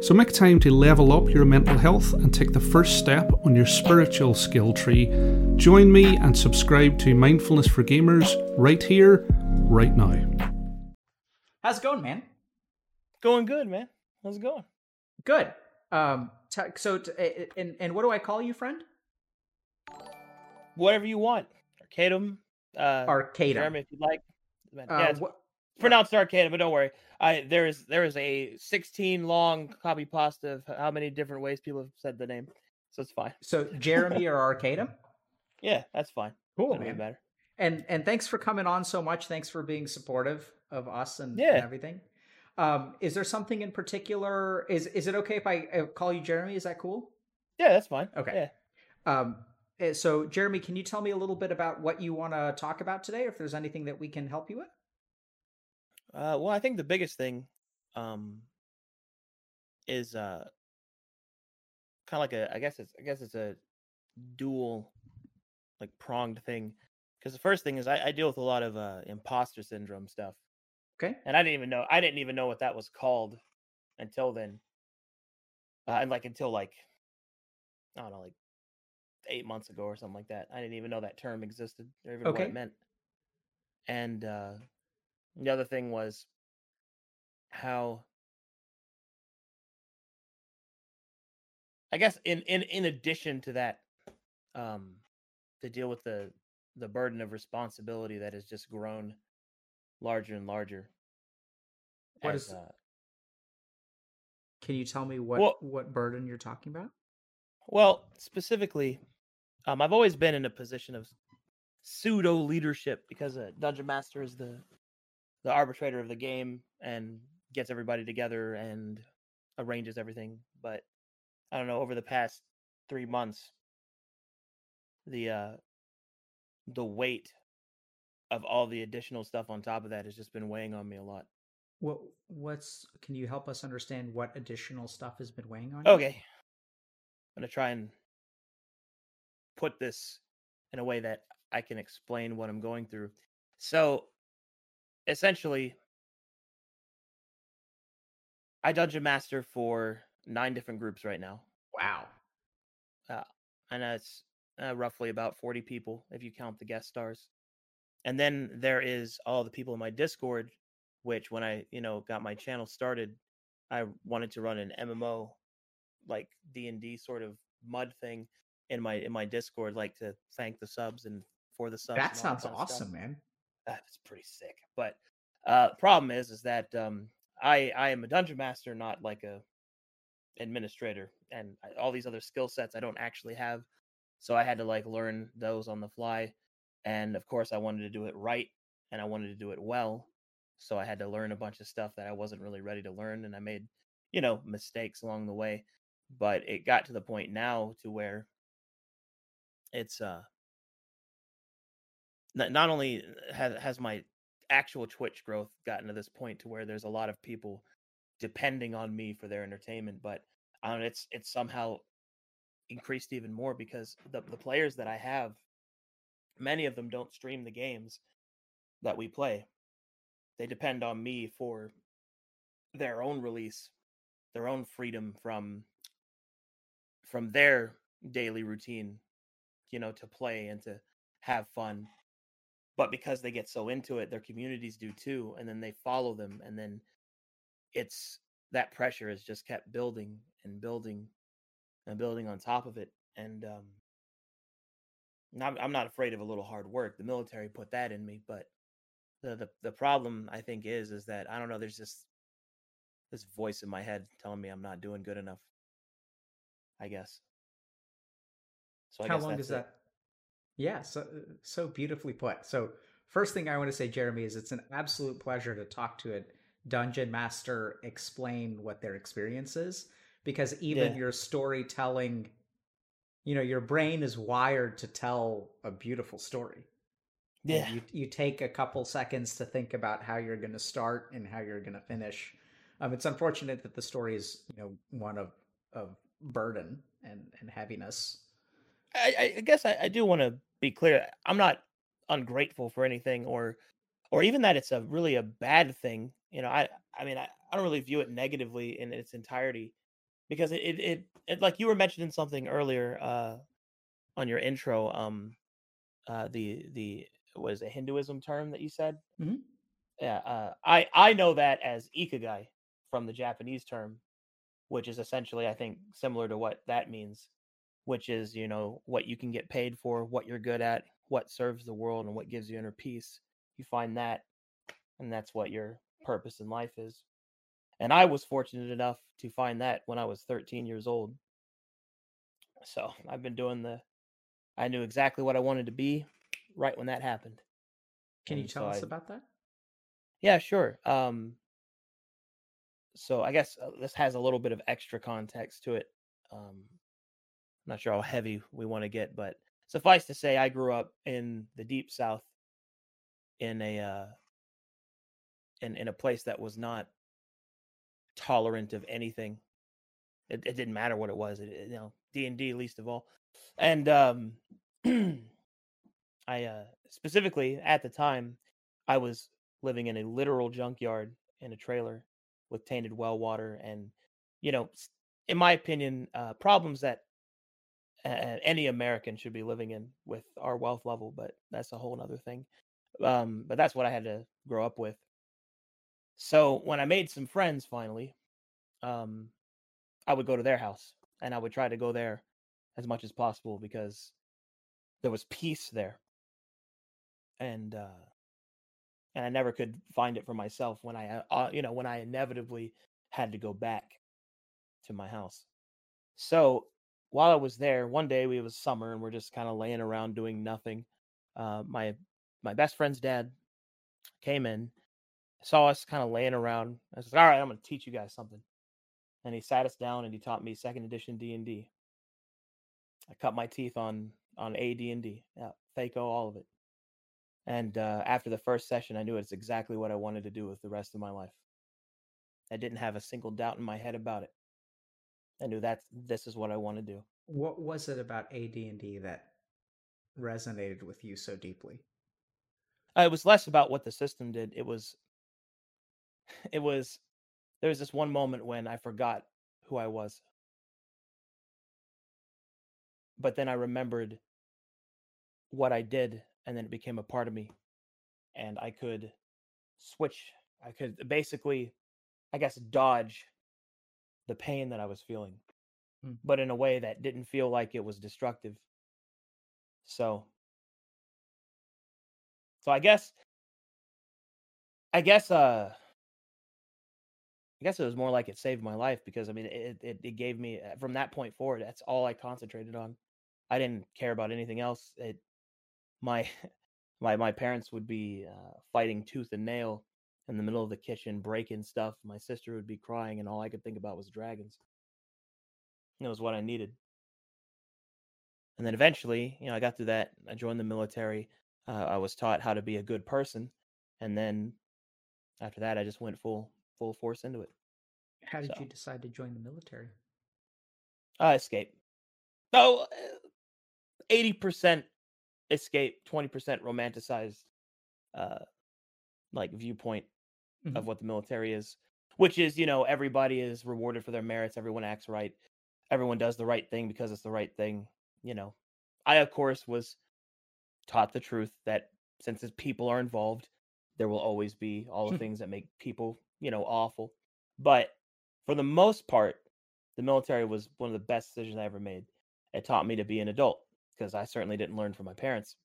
So make time to level up your mental health and take the first step on your spiritual skill tree. Join me and subscribe to Mindfulness for Gamers right here, right now. How's it going, man? Going good, man. How's it going? Good. Um, t- so, t- and and what do I call you, friend? Whatever you want. Arcadum. Uh, Arcadum. Jeremy, if you'd like. Uh, yeah, it's wh- pronounced Arcadum, but don't worry. I there is there is a 16 long copy pasta of how many different ways people have said the name, so it's fine. so Jeremy or Arcadum? Yeah, that's fine. Cool, be man. better. And and thanks for coming on so much. Thanks for being supportive of us and, and Yeah. everything. Um, is there something in particular? Is is it okay if I uh, call you Jeremy? Is that cool? Yeah, that's fine. Okay. Yeah. Um, eh, so Jeremy, can you tell me a little bit about what you want to talk about today? If there's anything that we can help you with? Uh, well, I think the biggest thing, um, is uh, kind of like a. I guess it's. I guess it's a dual, like pronged thing. Because the first thing is I, I deal with a lot of uh, imposter syndrome stuff, Okay. and I didn't even know. I didn't even know what that was called until then. Uh, and like until like, I don't know, like eight months ago or something like that. I didn't even know that term existed or even what it meant. And uh, the other thing was how I guess in in in addition to that, um, to deal with the the burden of responsibility that has just grown larger and larger. What as, is- uh, Can you tell me what Well- what burden you're talking about? Well, specifically, um, I've always been in a position of pseudo leadership because a dungeon master is the the arbitrator of the game and gets everybody together and arranges everything. But I don't know. Over the past three months, the uh, the weight of all the additional stuff on top of that has just been weighing on me a lot. What what's can you help us understand what additional stuff has been weighing on you? Okay. I'm to try and put this in a way that I can explain what I'm going through. So, essentially, I dungeon master for nine different groups right now, Wow. and that's uh, roughly about 40 people if you count the guest stars. And then there is all the people in my Discord, which when I, you know, got my channel started, I wanted to run an MMO like D&D sort of mud thing in my in my Discord like to thank the subs and for the subs. That sounds awesome, man. That's pretty sick. But uh problem is is that um I I am a dungeon master not like a administrator and I- all these other skill sets I don't actually have. So I had to like learn those on the fly and of course I wanted to do it right and I wanted to do it well. So I had to learn a bunch of stuff that I wasn't really ready to learn and I made you know mistakes along the way but it got to the point now to where it's uh not, not only has has my actual twitch growth gotten to this point to where there's a lot of people depending on me for their entertainment but um, it's it's somehow increased even more because the the players that I have many of them don't stream the games that we play. They depend on me for their own release their own freedom from from their daily routine you know to play and to have fun but because they get so into it their communities do too and then they follow them and then it's that pressure has just kept building and building and building on top of it and um and I'm, not afraid of a little hard work the military put that in me but the, the the problem i think is is that i don't know there's just this voice in my head telling me i'm not doing good enough i guess so I How guess long it. that? Yeah, so so beautifully put. So first thing I want to say, Jeremy, is it's an absolute pleasure to talk to a dungeon master explain what their experience is because even Yeah. your storytelling, you know, your brain is wired to tell a beautiful story. Yeah. You, you take a couple seconds to think about how you're going to start and how you're going to finish. Um, it's unfortunate that the story is, you know, one of of burden and and heaviness. I, I guess I, I do want to be clear. I'm not ungrateful for anything, or or even that it's a really a bad thing. You know, I I mean I, I don't really view it negatively in its entirety because it it, it, it like you were mentioning something earlier uh, on your intro. Um, uh, the the was a Hinduism term that you said. Mhm. Yeah, uh, I I know that as ikigai from the Japanese term, which is essentially I think similar to what that means, which is you know what you can get paid for, what you're good at, what serves the world, and what gives you inner peace. You find that, and that's what your purpose in life is. And I was fortunate enough to find that when I was 13 years old. So I've been doing the. I knew exactly what I wanted to be right when that happened. Can you tell so us I- about that? Yeah, sure. Um, so I guess uh, this has a little bit of extra context to it. Um, not sure how heavy we want to get, but suffice to say, I grew up in the deep south, in a uh, in in a place that was not tolerant of anything. It, it didn't matter what it was. It, you know, D and D least of all, and um, I uh, specifically at the time I was living in a literal junkyard in a trailer with tainted well water and you know in my opinion uh, problems that uh, any american should be living in with our wealth level but that's a whole nother thing. Um, but that's what i had to grow up with. So when i made some friends finally um, i would go to their house and i would try to go there as much as possible because there was peace there. And uh and I never could find it for myself when I, uh, you know, when I inevitably had to go back to my house. So while I was there, one day we was summer and we're just kind of laying around doing nothing. Uh, my my best friend's dad came in, saw us kind of laying around. I like, "All right, I'm going to teach you guys something." And he sat us down and he taught me second edition D and D. I cut my teeth on on AD and D, yeah, THAC0, all of it. And uh, after the first session, I knew it's exactly what I wanted to do with the rest of my life. I didn't have a single doubt in my head about it. I knew that this is what I want to do. What was it about AD&D that resonated with you so deeply? Uh, it was less about what the system did. It was, it was, there was this one moment when I forgot who I was. But then I remembered what I did, and then it became a part of me. And I could switch, I could basically, I guess, dodge the pain that I was feeling, Hmm. but in a way that didn't feel like it was destructive. So, so I guess, I guess, uh, I guess it was more like it saved my life because I mean, it, it, it gave me uh, from that point forward, that's all I concentrated on. I didn't care about anything else. It, my, my, my parents would be uh, fighting tooth and nail in the middle of the kitchen, breaking stuff. My sister would be crying, and all I could think about was dragons. It was what I needed. And then eventually, you know, I got through that. I joined the military. Uh, I was taught how to be a good person, and then after that, I just went full full force into it. How did So- you decide to join the military? I escape. No, eighty percent escape, twenty percent romanticized, uh, like viewpoint Mhm. of what the military is, which is you know everybody is rewarded for their merits. Everyone acts right. Everyone does the right thing because it's the right thing. You know, I of course was taught the truth that since people are involved, there will always be all the things that make people you know awful. But for the most part, the military was one of the best decisions I ever made. It taught me to be an adult because I certainly didn't learn from my parents.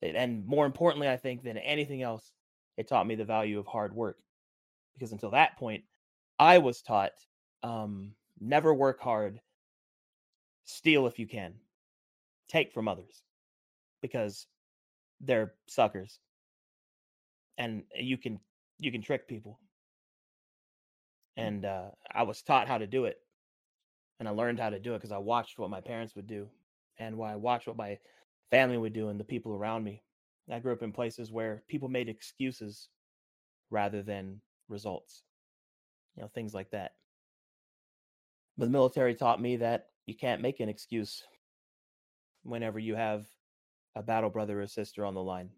It- and more importantly, I think than anything else, it taught me the value of hard work. Because until that point, I was taught um, never work hard, steal if you can, take from others, because they're suckers, and you can you can trick people. And uh, I was taught how to do it, and I learned how to do it because I watched what my parents would do, and why I watched what my family would do and the people around me I grew up in places where people made excuses rather than results. You know, things like that. But the military taught me that you can't make an excuse whenever you have a battle brother or sister on the line.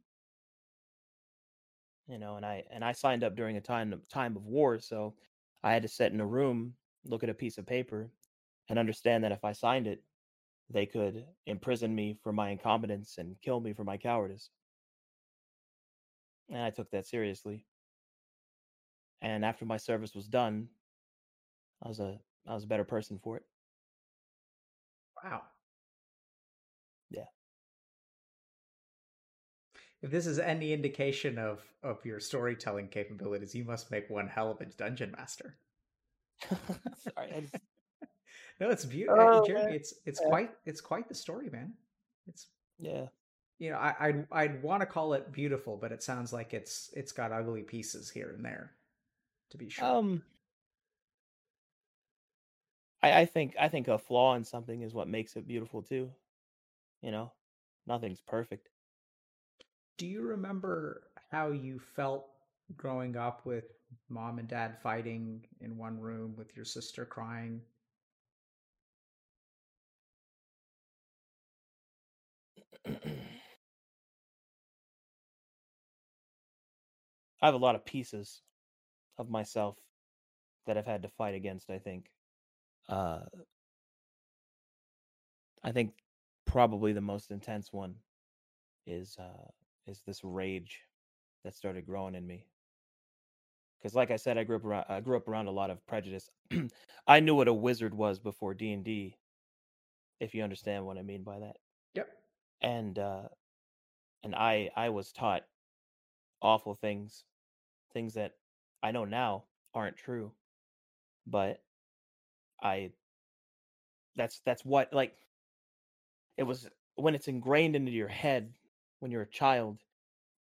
You know, and I and I signed up during a time time of war, so I had to sit in a room, look at a piece of paper, and understand that if I signed it, they could imprison me for my incompetence and kill me for my cowardice. And I took that seriously. And after my service was done, I was a I was a better person for it. Wow. Yeah. If this is any indication of of your storytelling capabilities, you must make one hell of a dungeon master. Sorry, just, No, it's beautiful, Oh, Jeremy. man. It's it's Yeah. quite it's quite the story, man. It's yeah. You know I I'd, I'd want to call it beautiful, but it sounds like it's it's got ugly pieces here and there. To be sure. Um, I I think I think a flaw in something is what makes it beautiful too. You know, nothing's perfect. Do you remember how you felt growing up with mom and dad fighting in one room with your sister crying? I have a lot of pieces of myself that I've had to fight against, I think. Uh I think probably the most intense one is uh is this rage that started growing in me. Cuz like I said I grew up around I grew up around a lot of prejudice. I knew what a wizard was before D&D, if you understand what I mean by that. Yep. And uh and I I was taught awful things, things that I know now aren't true, but I that's that's what like it was when it's ingrained into your head when you're a child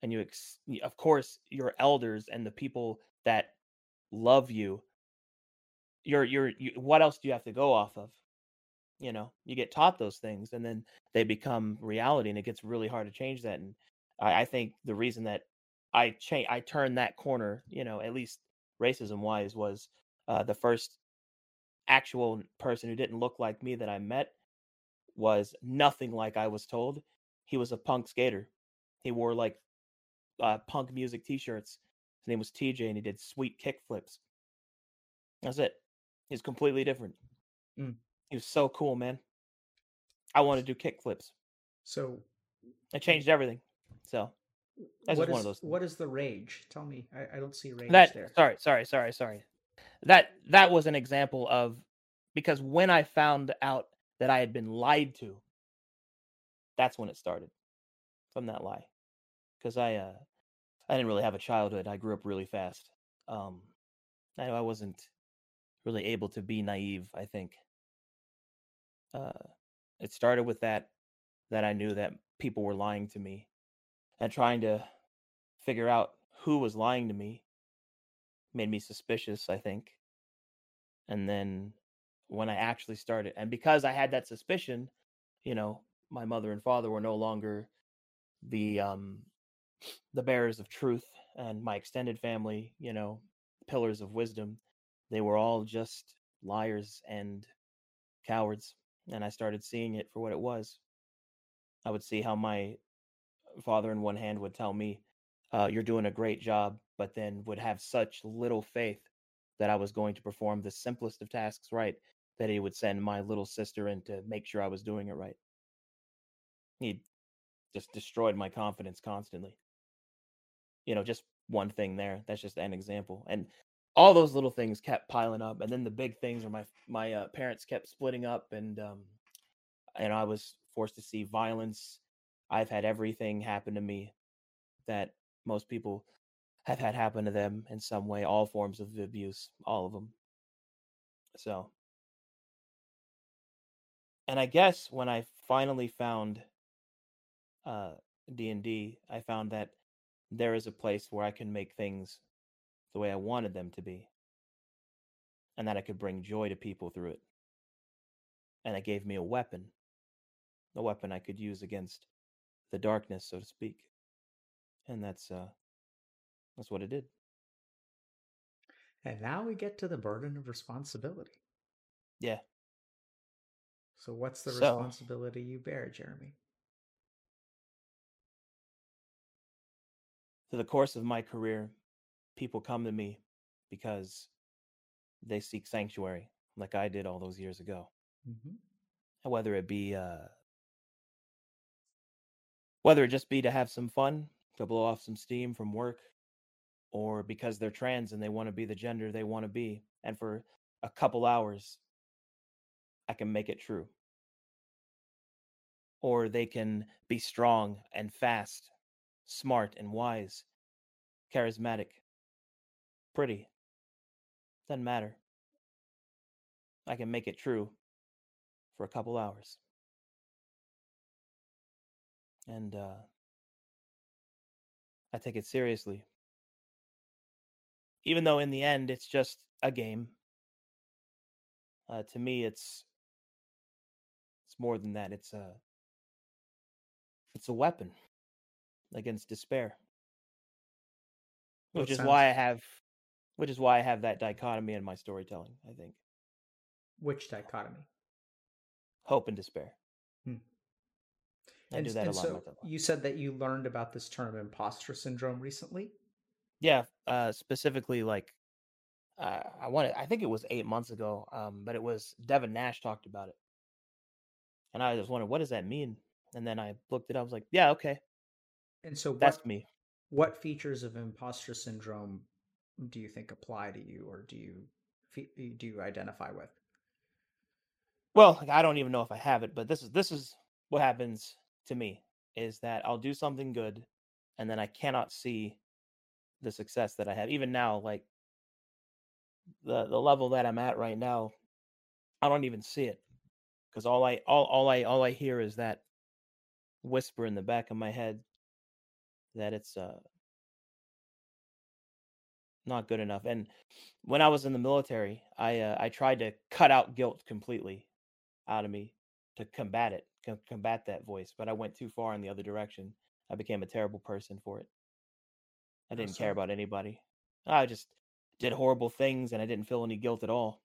and you ex- of course your elders and the people that love you you're you're you, what else do you have to go off of? You know you get taught those things and then they become reality and it gets really hard to change that and i, I think the reason that i change i turned that corner you know at least racism wise was uh, the first actual person who didn't look like me that i met was nothing like i was told. He was a punk skater. He wore like uh, punk music t-shirts. His name was tj and he did sweet kick flips that's it. He's completely different. Mm. he was so cool man. I want to do kick flips So it changed everything so That's what just one of those things. what is the rage? Tell me. I, I don't see rage that there. sorry sorry sorry sorry that that was an example of because when i found out that i had been lied to that's when it started from that lie because i uh i didn't really have a childhood i grew up really fast um i i wasn't really able to be naive i think uh it started with that that i knew that people were lying to me and trying to figure out who was lying to me made me suspicious, I think. And then when I actually started, and because I had that suspicion, you know, my mother and father were no longer the um the bearers of truth and my extended family, you know, pillars of wisdom. They were all just liars and cowards. And I started seeing it for what it was. I would see how my father in one hand would tell me, uh, you're doing a great job, but then would have such little faith that I was going to perform the simplest of tasks right that he would send my little sister in to make sure I was doing it right. He just destroyed my confidence constantly. You know, just one thing there. That's just an example. And all those little things kept piling up. And then the big things were my my uh, parents kept splitting up and um and I was forced to see violence. I've had everything happen to me that most people have had happen to them in some way, all forms of abuse, all of them. So, and I guess when I finally found uh D&D, I found that there is a place where I can make things the way I wanted them to be and that I could bring joy to people through it. And it gave me a weapon, a weapon I could use against the darkness, so to speak. and that's uh that's what it did. And now we get to the burden of responsibility. Yeah. So what's the So- responsibility you bear, Jeremy? through the course of my career, people come to me because they seek sanctuary, like I did all those years ago. Mm-hmm. And Whether it be, uh, whether it just be to have some fun, to blow off some steam from work, or because they're trans and they want to be the gender they want to be, and for a couple hours, I can make it true. Or they can be strong and fast, smart and wise, charismatic, pretty. Doesn't matter. I can make it true for a couple hours. And uh, I take it seriously. Even though in the end it's just a game. Uh, to me, it's it's more than that. It's a it's a weapon against despair which it is sounds- why I have, which is why I have that dichotomy in my storytelling. I think Which dichotomy? hope and despair. Hmm. I and do that a lot. so you said that you learned about this term imposter syndrome recently. Yeah, uh, specifically like uh, I wanted. I think it was eight months ago, um, but it was Devin Nash talked about it, and I just wondered what does that mean. And then I looked it up. I was like, yeah, okay, And so what that's me. what features of imposter syndrome do you think apply to you or do you do you identify with? Well, I don't even know if I have it, but this is this is what happens to me is that I'll do something good and then I cannot see the success that I have. Even now, like the the level that I'm at right now, I don't even see it. Because all I all, all I all I hear is that whisper in the back of my head that it's uh not good enough. And when I was in the military, I uh, I tried to cut out guilt completely out of me to combat it, co- combat that voice. But I went too far in the other direction. I became a terrible person for it. I oh, didn't care about anybody. I just did horrible things, and I didn't feel any guilt at all.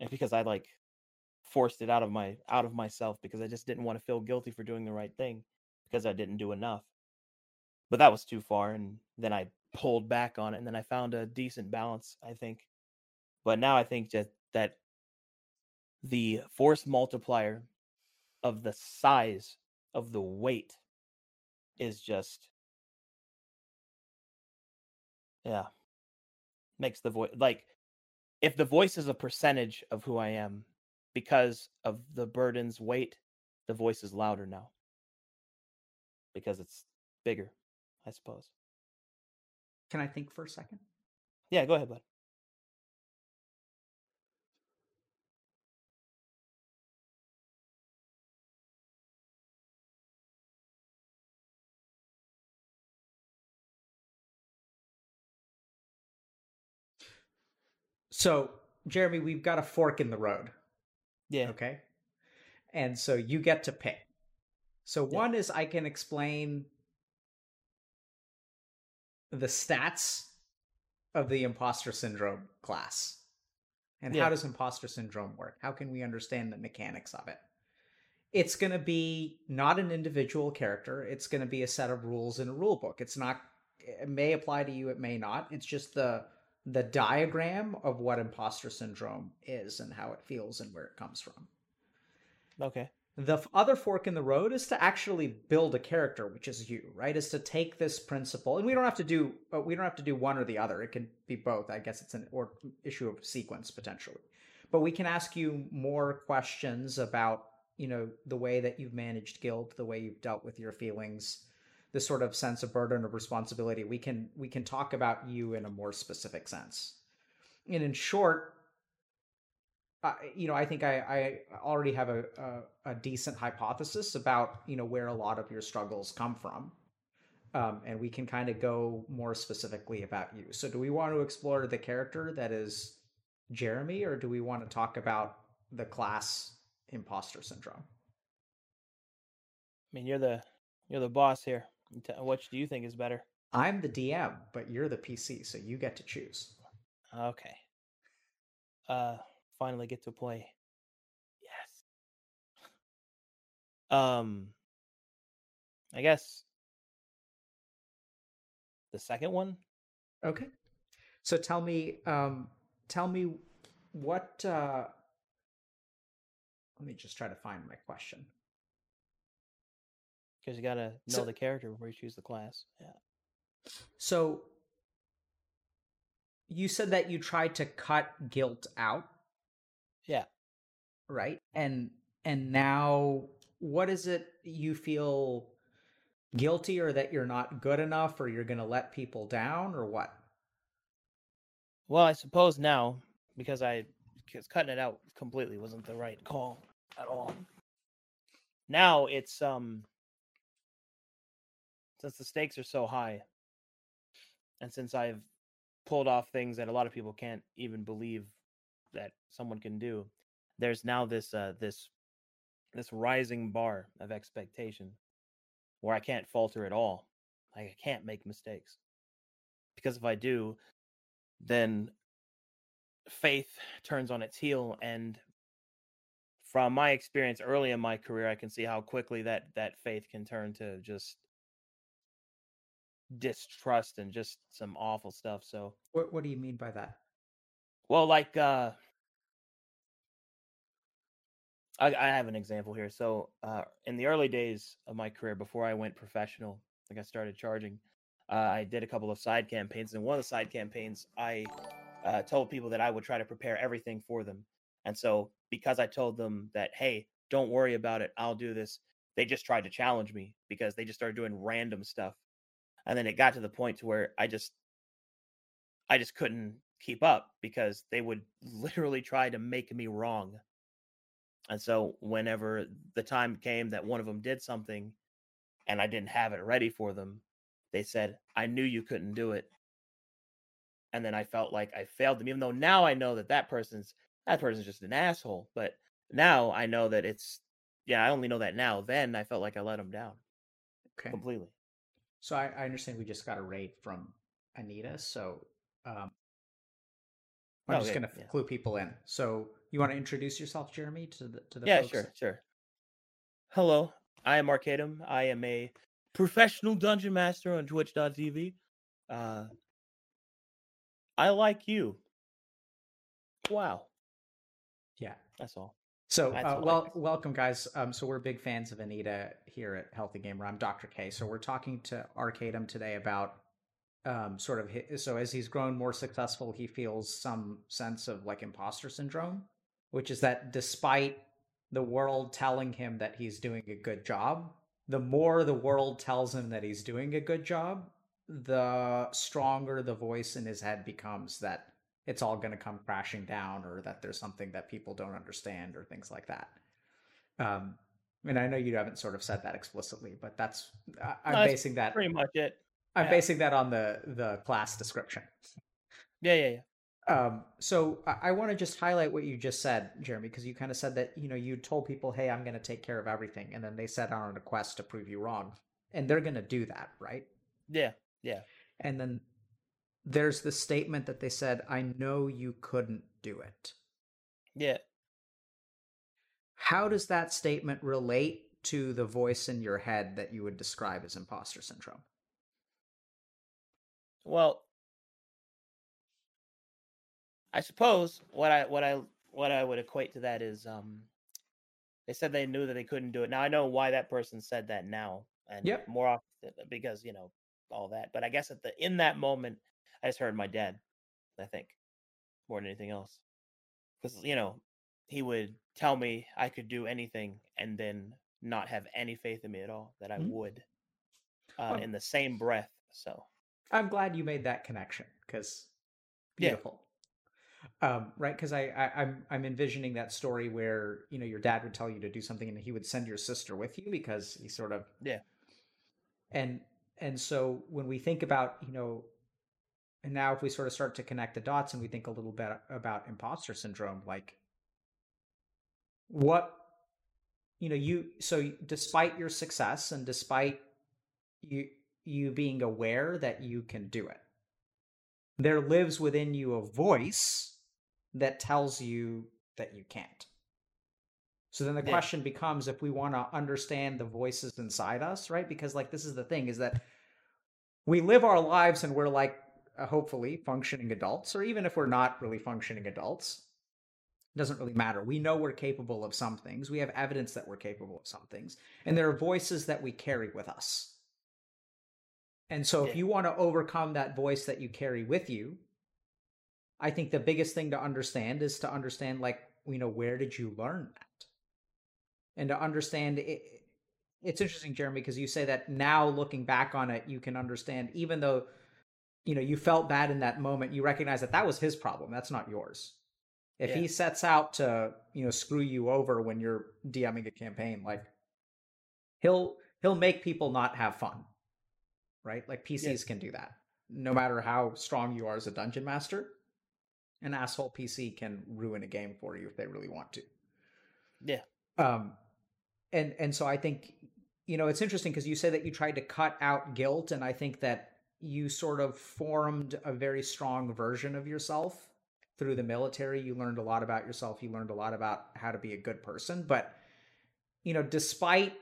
And because I like forced it out of my out of myself because I just didn't want to feel guilty for doing the right thing because I didn't do enough. But that was too far, and then I pulled back on it, and then I found a decent balance, I think. But now I think that that the force multiplier of the size of the weight is just yeah. Makes the voice like if the voice is a percentage of who i am because of the burden's weight the voice is louder now. Because it's bigger i suppose. Can I think for a second? yeah go ahead bud So, Jeremy, we've got a fork in the road. yeah Okay. And so you get to pick. So Yeah. one is I can explain the stats of the imposter syndrome class. And Yeah. how does imposter syndrome work? How can we understand the mechanics of it? It's going to be not an individual character. It's going to be a set of rules in a rule book. It's not it may apply to you, it may not. It's just the the diagram of what imposter syndrome is and how it feels and where it comes from. okay The other fork in the road is to actually build a character, which is you, right? Is to take this principle, and we don't have to do uh, we don't have to do one or the other. It can be both. I guess it's an or issue of sequence potentially, but we can ask you more questions about you know the way that you've managed guilt, the way you've dealt with your feelings, this sort of sense of burden of responsibility. We can we can talk about you in a more specific sense. And in short, uh, you know, I think I, I already have a, a, a decent hypothesis about, you know, where a lot of your struggles come from. Um, and we can kind of go more specifically about you. So, do we want to explore the character that is Jeremy, or do we want to talk about the class imposter syndrome? i mean you're the you're the boss here Which do you think is better? I'm the DM, but you're the PC, so you get to choose. Okay. Uh, finally get to play. Yes. Um, I guess the second one. Okay. So tell me, um, tell me what. Uh, let me just try to find my question. Because you gotta know So- the character before you choose the class. Yeah. So you said that you tried to cut guilt out, Yeah. right? And and now what is it you feel guilty or that you're not good enough or you're going to let people down or what? Well, I suppose now because I because cutting it out completely wasn't the right call at all. Now it's um since the stakes are so high and since I've pulled off things that a lot of people can't even believe that someone can do, there's now this uh this this rising bar of expectation where I can't falter at all. Like I can't make mistakes. Because if I do, then faith turns on its heel and from my experience early in my career i can see how quickly that that faith can turn to just distrust and just some awful stuff so What what do you mean by that? well like uh I, I have an example here so uh in the early days of my career before i went professional like i started charging uh, i did a couple of side campaigns and one of the side campaigns i uh, told people that I would try to prepare everything for them. And so, because I told them that, hey, don't worry about it, I'll do this, they just tried to challenge me because they just started doing random stuff. And then it got to the point to where I just, I just couldn't keep up because they would literally try to make me wrong. And so, whenever the time came that one of them did something and I didn't have it ready for them, they said, I knew you couldn't do it and then I felt like I failed them, even though now I know that that person's that person's just an asshole. But now I know that it's yeah, I only know that now. Then I felt like I let them down Okay. completely. So I, I understand we just got a raid from Anita. So um, I'm just going to yeah. clue people in. So you want to introduce yourself, Jeremy, to the to the yeah, folks? sure, sure. Hello, I am Arcadum. I am a professional dungeon master on Twitch.tv. Uh, I like you. Wow, Yeah. that's all. So, uh, well, welcome, guys. Um, so we're big fans of Anita here at Healthy Gamer. I'm Dr. K. So we're talking to Arcadum today about um, sort of hi so as he's grown more successful, he feels some sense of like imposter syndrome, which is that despite the world telling him that he's doing a good job, the more the world tells him that he's doing a good job, the stronger the voice in his head becomes that it's all going to come crashing down or that there's something that people don't understand or things like that. Um, and I know you haven't sort of said that explicitly, but that's I, I'm No, basing that Pretty much it. I'm yeah. basing that on the the class description. Yeah, yeah, yeah. Um, so I, I want to just highlight what you just said, Jeremy, because you kind of said that you know you told people, "Hey, I'm going to take care of everything," and then they set out on a quest to prove you wrong, and they're going to do that, right? Yeah, yeah. And then there's the statement that they said, "I know you couldn't do it." Yeah. How does that statement relate to the voice in your head that you would describe as imposter syndrome? Well, I suppose what I what I what I would equate to that is um they said they knew that they couldn't do it. Now I know why that person said that now and Yep. more often because, you know, all that. But I guess at the in that moment I just heard my dad, I think, more than anything else. Cuz you know, he would tell me I could do anything and then not have any faith in me at all that I Mhm. would. Uh, Oh. in the same breath. So, I'm glad you made that connection because Yeah. beautiful. Um, right, because I, I I'm I'm envisioning that story where you know your dad would tell you to do something and he would send your sister with you because he sort of Yeah. and and so when we think about you know and now if we sort of start to connect the dots and we think a little bit about imposter syndrome like what you know you so despite your success and despite you you being aware that you can do it. There lives within you a voice that tells you that you can't. So then the Yeah. question becomes if we want to understand the voices inside us, right? Because like this is the thing is that we live our lives and we're like uh, hopefully functioning adults or even if we're not really functioning adults it doesn't really matter. We know we're capable of some things. We have evidence that we're capable of some things. And there are voices that we carry with us. And so if you want to overcome that voice that you carry with you, I think the biggest thing to understand is to understand like, you know, where did you learn that? And to understand it it's interesting Jeremy because you say that now looking back on it you can understand even though you know you felt bad in that moment you recognize that that was his problem that's not yours if Yeah. he sets out to you know screw you over when you're dming a campaign like he'll he'll make people not have fun right like pcs can do that no matter how strong you are as a dungeon master an asshole pc can ruin a game for you if they really want to Yeah. um and and so i think you know it's interesting because you say that you tried to cut out guilt and i think that you sort of formed a very strong version of yourself through the military. You learned a lot about yourself. You learned a lot about how to be a good person. But you know despite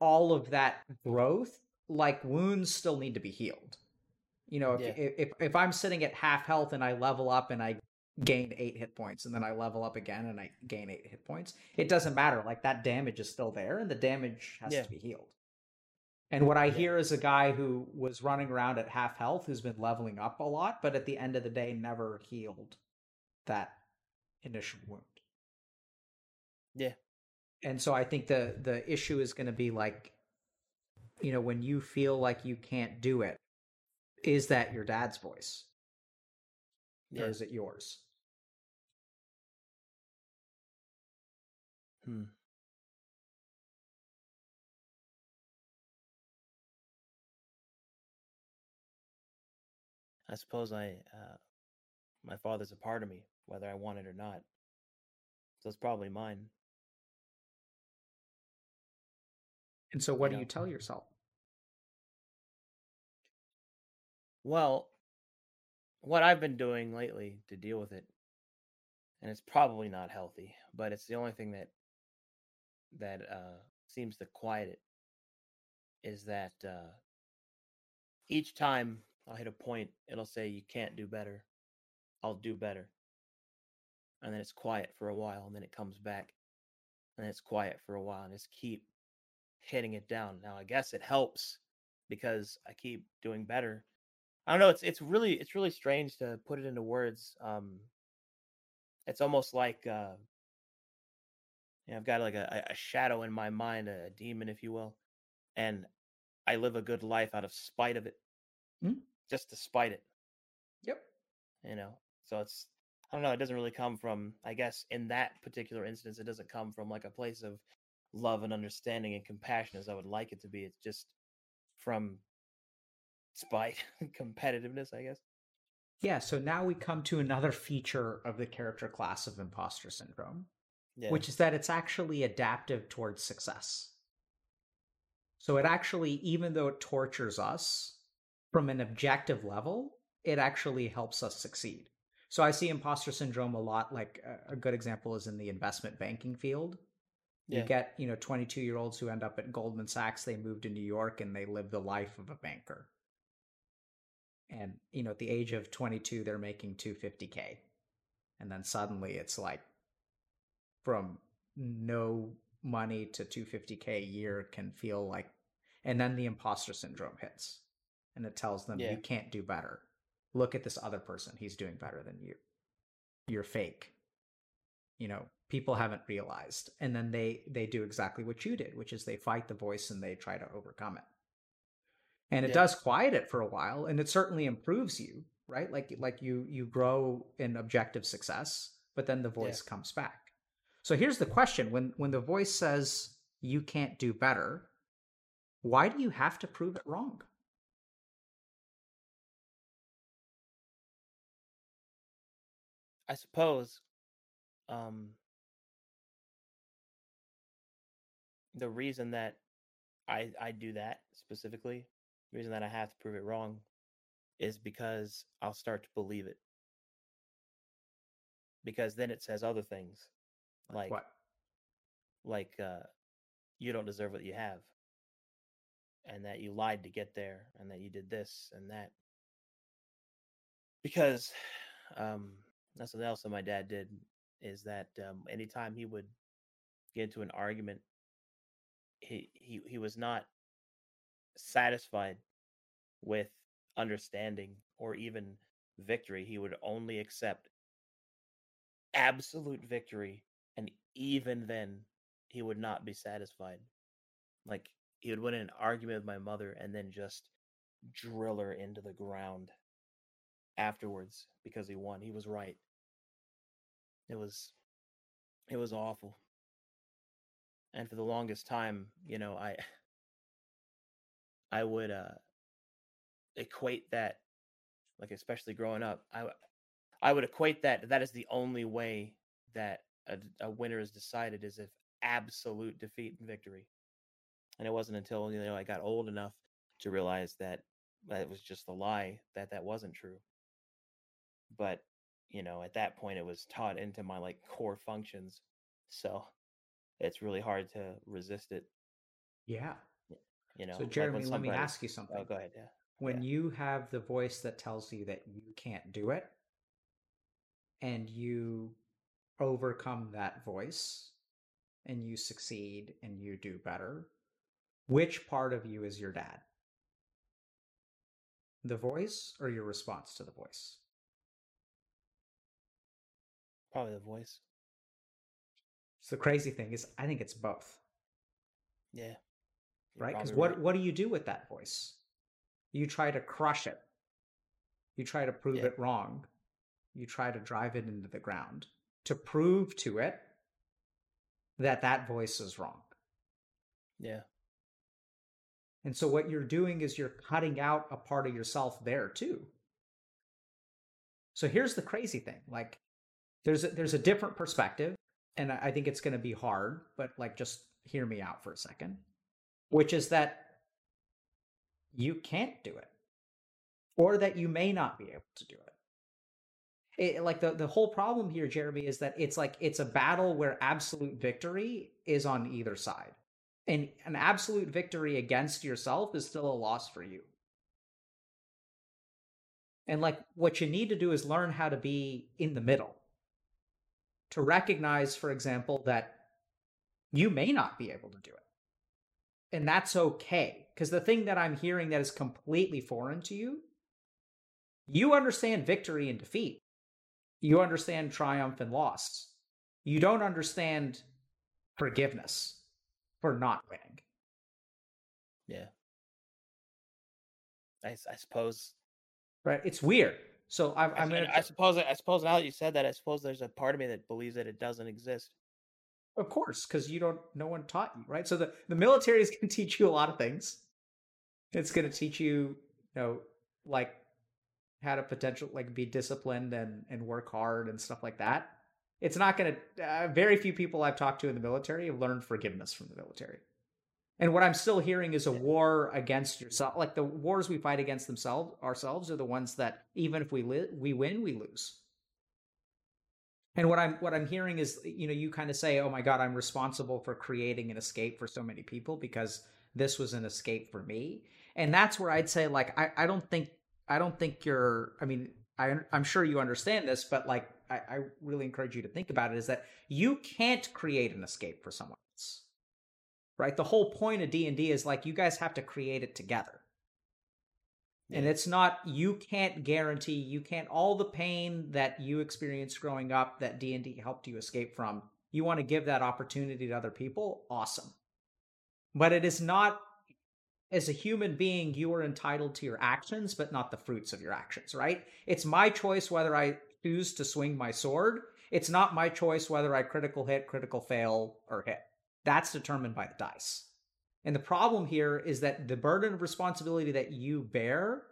all of that growth like wounds still need to be healed. You know if Yeah. if, if i'm sitting at half health and i level up and i gain eight hit points and then i level up again and i gain eight hit points it doesn't matter. Like that damage is still there and the damage has Yeah. to be healed and what i hear is a guy who was running around at half health who's been leveling up a lot but at the end of the day never healed that initial wound Yeah. and so i think the the issue is going to be like you know when you feel like you can't do it is that your dad's voice Yeah. or is it yours Hmm. I suppose I, uh, my father's a part of me, whether I want it or not. So it's probably mine. and so what do you tell yourself Well, what I've been doing lately to deal with it, and it's probably not healthy, but it's the only thing that that uh, seems to quiet it, is that uh, each time I'll hit a point, it'll say you can't do better. I'll do better, and then it's quiet for a while, and then it comes back, and it's quiet for a while, and just keep hitting it down. Now I guess it helps because I keep doing better. I don't know. It's it's really it's really strange to put it into words. Um, it's almost like uh, you know, I've got like a, a shadow in my mind, a demon, if you will, and I live a good life out of spite of it, Hmm. Just to spite it. yep You know, so it's I don't know. It doesn't really come from. I guess in that particular instance, it doesn't come from like a place of love and understanding and compassion as I would like it to be. It's just from spite, and competitiveness, I guess. yeah so now we come to another feature of the character class of imposter syndrome Yeah. which is that it's actually adaptive towards success. So it actually, even though it tortures us from an objective level, it actually helps us succeed. So I see imposter syndrome a lot. Like a- good example is in the investment banking field. You get, you know, 22 year olds who end up at Goldman Sachs, they move to New York and they live the life of a banker. And, you know, at the age of 22, they're making 250K. And then suddenly it's like from no money to 250K a year can feel like, and then the imposter syndrome hits and it tells them, Yeah. you can't do better. Look at this other person. He's doing better than you. You're fake you know people haven't realized and then they they do exactly what you did which is they fight the voice and they try to overcome it and it Yeah. does quiet it for a while and it certainly improves you right like like you you grow in objective success but then the voice comes back so here's the question when when the voice says you can't do better why do you have to prove it wrong I suppose um the reason that I I do that specifically. The reason that I have to prove it wrong is because I'll start to believe it. Because then it says other things like what? like uh you don't deserve what you have and that you lied to get there and that you did this and that because um that's something else that my dad did is that um anytime he would get into an argument he he he was not satisfied with understanding or even victory. He would only accept absolute victory and even then he would not be satisfied. Like he would win an argument with my mother and then just drill her into the ground afterwards because he won he was right. It was it was awful. And for the longest time you know i i would uh equate that like especially growing up I I would equate that that is the only way that a, a winner is decided is if absolute defeat and victory. And it wasn't until you know i got old enough to realize that that was just a lie that that wasn't true but you know at that point it was taught into my like core functions so it's really hard to resist it Yeah. you know So like Jeremy, let me ask you oh, something. oh go ahead yeah when yeah. you have the voice that tells you that you can't do it and you overcome that voice and you succeed and you do better which part of you is your dad the voice or your response to the voice probably the voice. So the crazy thing is i think it's both. Yeah right? Because what right. what do you do with that voice? You try to crush it. You try to prove Yeah. it wrong. You try to drive it into the ground. To prove to it that that voice is wrong. Yeah. And so what you're doing is you're cutting out a part of yourself there too. So here's the crazy thing like there's a, there's a different perspective and i think it's going to be hard but like just hear me out for a second which is that you can't do it or that you may not be able to do it it, like the, the whole problem here jeremy is that it's like it's a battle where absolute victory is on either side and an absolute victory against yourself is still a loss for you. And like what you need to do is learn how to be in the middle to recognize for example that you may not be able to do it. And that's okay because the thing that i'm hearing that is completely foreign to you you understand victory and defeat. You understand triumph and loss. You don't understand forgiveness for not winning. Yeah. I suppose right? It's weird so i'm, I, I'm gonna I suppose I suppose now that you said that I suppose there's a part of me that believes that it doesn't exist Of course, because you don't. No one taught you, right? So the the military is going to teach you a lot of things. It's going to teach you, you know, like how to potential like be disciplined and and work hard and stuff like that. It's not going to. Uh, very few people I've talked to in the military have learned forgiveness from the military. And what I'm still hearing is a war against yourself. Like the wars we fight against themselves ourselves are the ones that even if we li- we win, we lose. And what I'm what I'm hearing is, you know, you kind of say, "Oh my God, I'm responsible for creating an escape for so many people because this was an escape for me." And that's where I'd say, like, I, I don't think I don't think you're. I mean, I I'm sure you understand this, but like, I, I really encourage you to think about it. Is that you can't create an escape for someone right? The whole point of D and D is like you guys have to create it together. And it's not you can't guarantee you can't all the pain that you experienced growing up that D&D helped you escape from. You want to give that opportunity to other people? Awesome. But it is not as a human being you are entitled to your actions but not the fruits of your actions, right? It's my choice whether I choose to swing my sword. It's not my choice whether I critical hit, critical fail or hit. That's determined by the dice. And the problem here is that the burden of responsibility that you bear,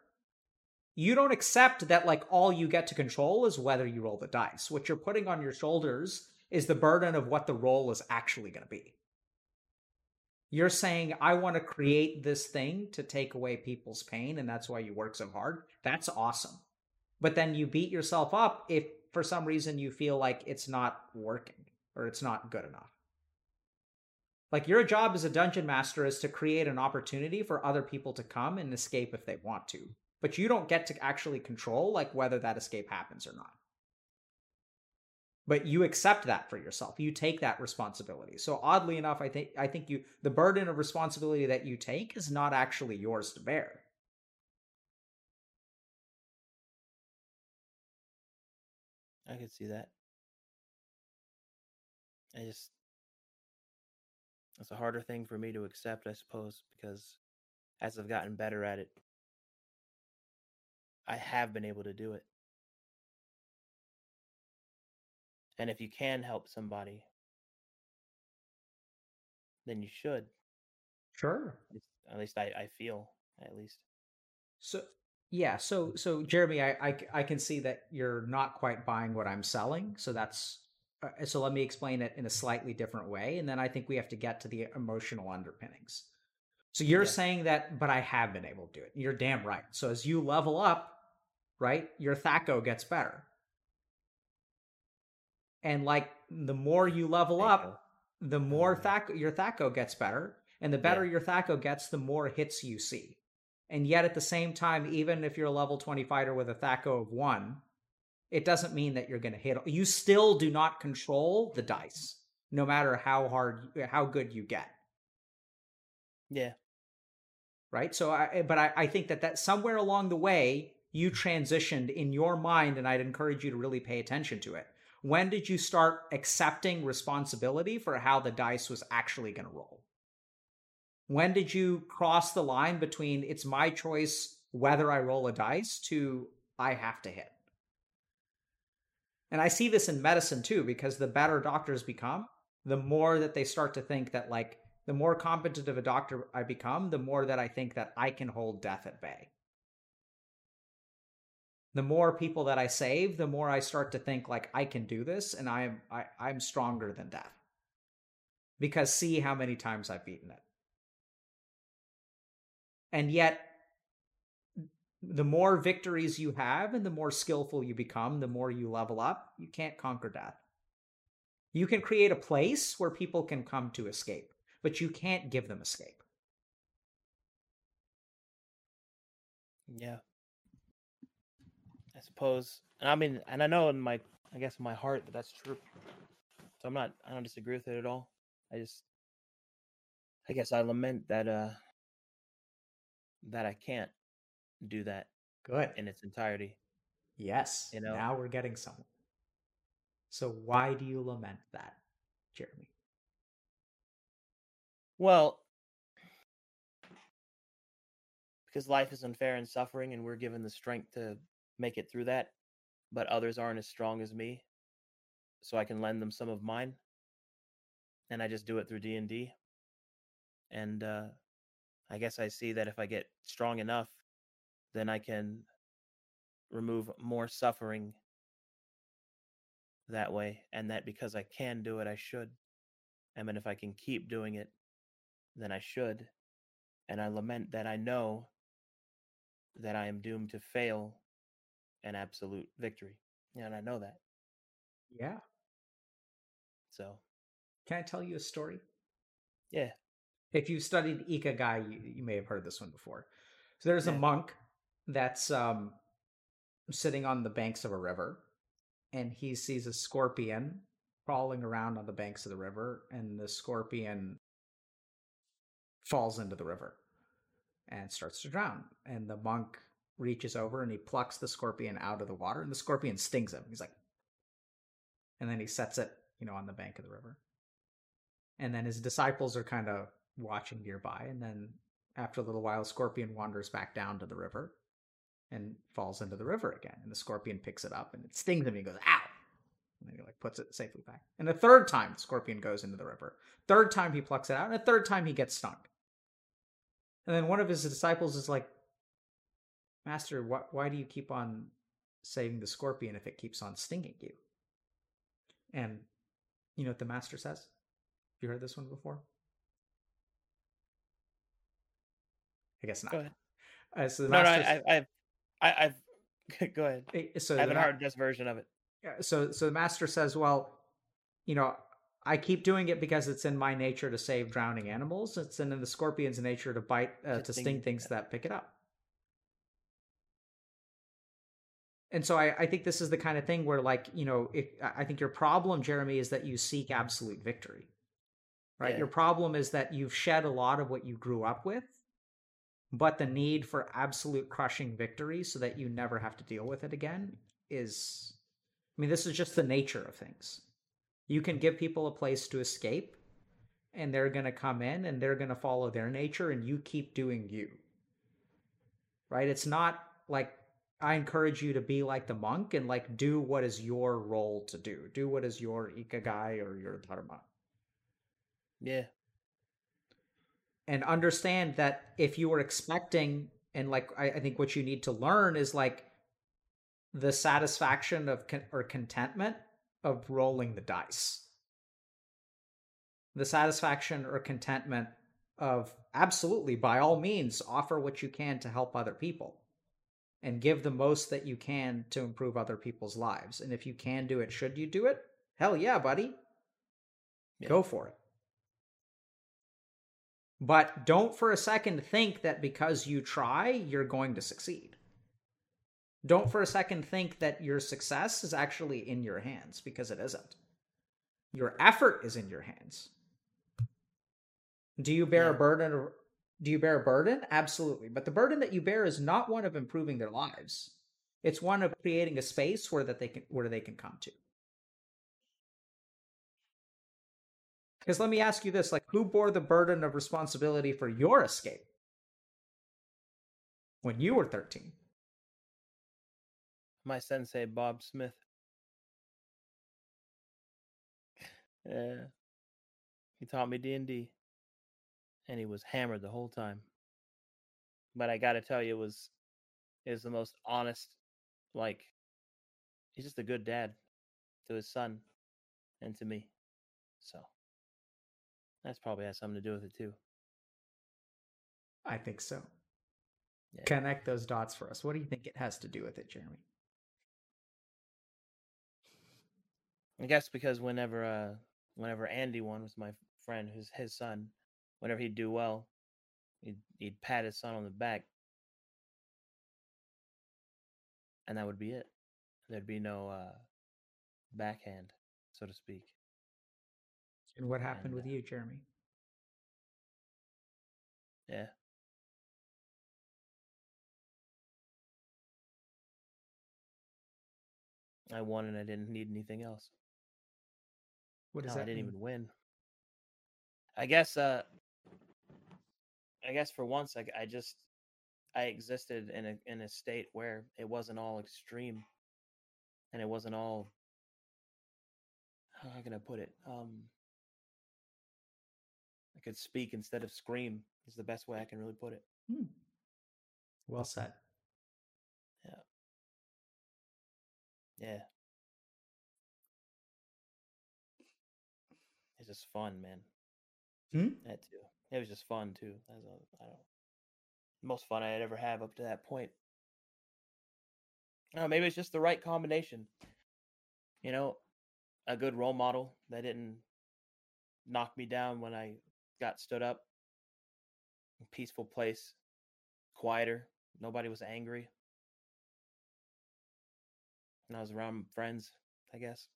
you don't accept that like all you get to control is whether you roll the dice. What you're putting on your shoulders is the burden of what the roll is actually going to be. You're saying, I want to create this thing to take away people's pain, and that's why you work so hard. That's awesome. But then you beat yourself up if for some reason you feel like it's not working or it's not good enough. Like your job as a dungeon master is to create an opportunity for other people to come and escape if they want to. But you don't get to actually control like whether that escape happens or not. But you accept that for yourself. You take that responsibility. So oddly enough, I think I think you the burden of responsibility that you take is not actually yours to bear. I could see that. I just it's a harder thing for me to accept, I suppose, because as I've gotten better at it, I have been able to do it. And if you can help somebody, then you should. Sure. At least, I, I feel, at least. So yeah, so so Jeremy, I, I I can see that you're not quite buying what I'm selling. So that's uh, so let me explain it in a slightly different way, and then I think we have to get to the emotional underpinnings. So you're Yeah. saying that, but I have been able to do it. You're damn right. So as you level up, right, your THAC0 gets better, and like the more you level up, the more yeah. THAC0 your THAC0 gets better, and the better your THAC0 gets, the more hits you see. And yet, at the same time, even if you're a level 20 fighter with a THAC0 of one, it doesn't mean that you're going to hit. You still do not control the dice, no matter how hard, how good you get. Yeah. Right. So, I, but I, I think that that somewhere along the way, you transitioned in your mind, and I'd encourage you to really pay attention to it. When did you start accepting responsibility for how the dice was actually going to roll? When did you cross the line between it's my choice whether I roll a dice to I have to hit? And I see this in medicine too, because the better doctors become, the more that they start to think that, like, the more competent of a doctor I become, the more that I think that I can hold death at bay. The more people that I save, the more I start to think like I can do this and I am I, I'm stronger than death. Because see how many times I've beaten it. And yet the more victories you have and the more skillful you become, the more you level up, you can't conquer death. You can create a place where people can come to escape, but you can't give them escape. Yeah. I suppose. And I mean, and I know in my, I guess in my heart that that's true. So I'm not, I don't disagree with it at all. I just, I guess I lament that, uh, that I can't do that Good. in its entirety. Yes. You know? Now we're getting somewhere. So why do you lament that, Jeremy? Well, because life is unfair and suffering, and we're given the strength to make it through that, but others aren't as strong as me, so I can lend them some of mine, and I just do it through D and D. And uh, I guess I see that if I get strong enough, then I can remove more suffering that way, and that because I can do it, I should. And then if I can keep doing it, then I should. And I lament that I know that I am doomed to fail an absolute victory. And I know that. Yeah. So, Can I tell you a story? yeah. If you've studied Ikigai, you, you may have heard this one before. So there's a monk that's um, sitting on the banks of a river, and he sees a scorpion crawling around on the banks of the river, and the scorpion falls into the river and starts to drown. And the monk reaches over and he plucks the scorpion out of the water, and the scorpion stings him. He's like, and then he sets it, you know, on the bank of the river. And then his disciples are kind of watching nearby. And then after a little while, Scorpion wanders back down to the river and falls into the river again. And the scorpion picks it up and it stings him. And he goes, ow. And then he like puts it safely back. And the third time, the scorpion goes into the river. Third time, he plucks it out. And the third time, he gets stung. And then one of his disciples is like, Master, wh- why do you keep on saving the scorpion if it keeps on stinging you? And you know what the master says? Have you heard this one before? I guess not. Go ahead. Uh, so the No, no, master. I, I, I, I've go ahead. so I haven't heard this version of it. Yeah, so so the master says, "Well, you know, I keep doing it because it's in my nature to save drowning animals. It's in the scorpion's nature to bite uh, To to sting- things that pick it up." And so I, I think this is the kind of thing where, like, you know, if I I think your problem, Jeremy, is that you seek absolute victory. Right? Yeah. Your problem is that you've shed a lot of what you grew up with, but the need for absolute crushing victory so that you never have to deal with it again is I mean, this is just the nature of things. You can give people a place to escape, and they're going to come in and they're going to follow their nature, and you keep doing you. Right? It's not like I encourage you to be like the monk and like do what is your role to do, do what is your ikigai or your dharma. Yeah, and understand that if you were expecting and like I, I think what you need to learn is like the satisfaction of con- or contentment of rolling the dice. The satisfaction or contentment of absolutely by all means offer what you can to help other people and give the most that you can to improve other people's lives. And if you can do it should you do it? Hell yeah buddy. Yeah. go for it but don't for a second think that because you try, you're going to succeed. Don't for a second think that your success is actually in your hands because it isn't. Your effort is in your hands. Do you bear a burden do you bear a burden? Absolutely. But the burden that you bear is not one of improving their lives. It's one of creating a space where that they can where they can come to. Because let me ask you this like, who bore the burden of responsibility for your escape when you were 13? my sensei Bob Smith. Yeah, he taught me D and D, and he was hammered the whole time. But I got to tell you, it was is the most honest. Like, he's just a good dad to his son and to me. So that's probably has something to do with it too. I think so. Yeah. Connect those dots for us. What do you think it has to do with it, Jeremy? I guess because whenever uh whenever Andy won with my friend who's his son, whenever he'd do well, he'd he'd pat his son on the back. And that would be it. There'd be no uh backhand, so to speak. And what happened And, with you, Jeremy? Yeah. I won and I didn't need anything else. What does Hell, I didn't mean? even win. I guess uh I guess for once I, I just I existed in a in a state where it wasn't all extreme and it wasn't all how can I put it? Um could speak instead of scream is the best way I can really put it. Hmm. Well said. Yeah. Yeah. It's just fun, man. Hmm? That too. It was just fun too. That's all, I don't. Most fun I'd ever have up to that point. Oh, maybe it's just the right combination. You know, a good role model that didn't knock me down when I got stood up. Peaceful place, quieter. Nobody was angry. And I was around friends, I guess.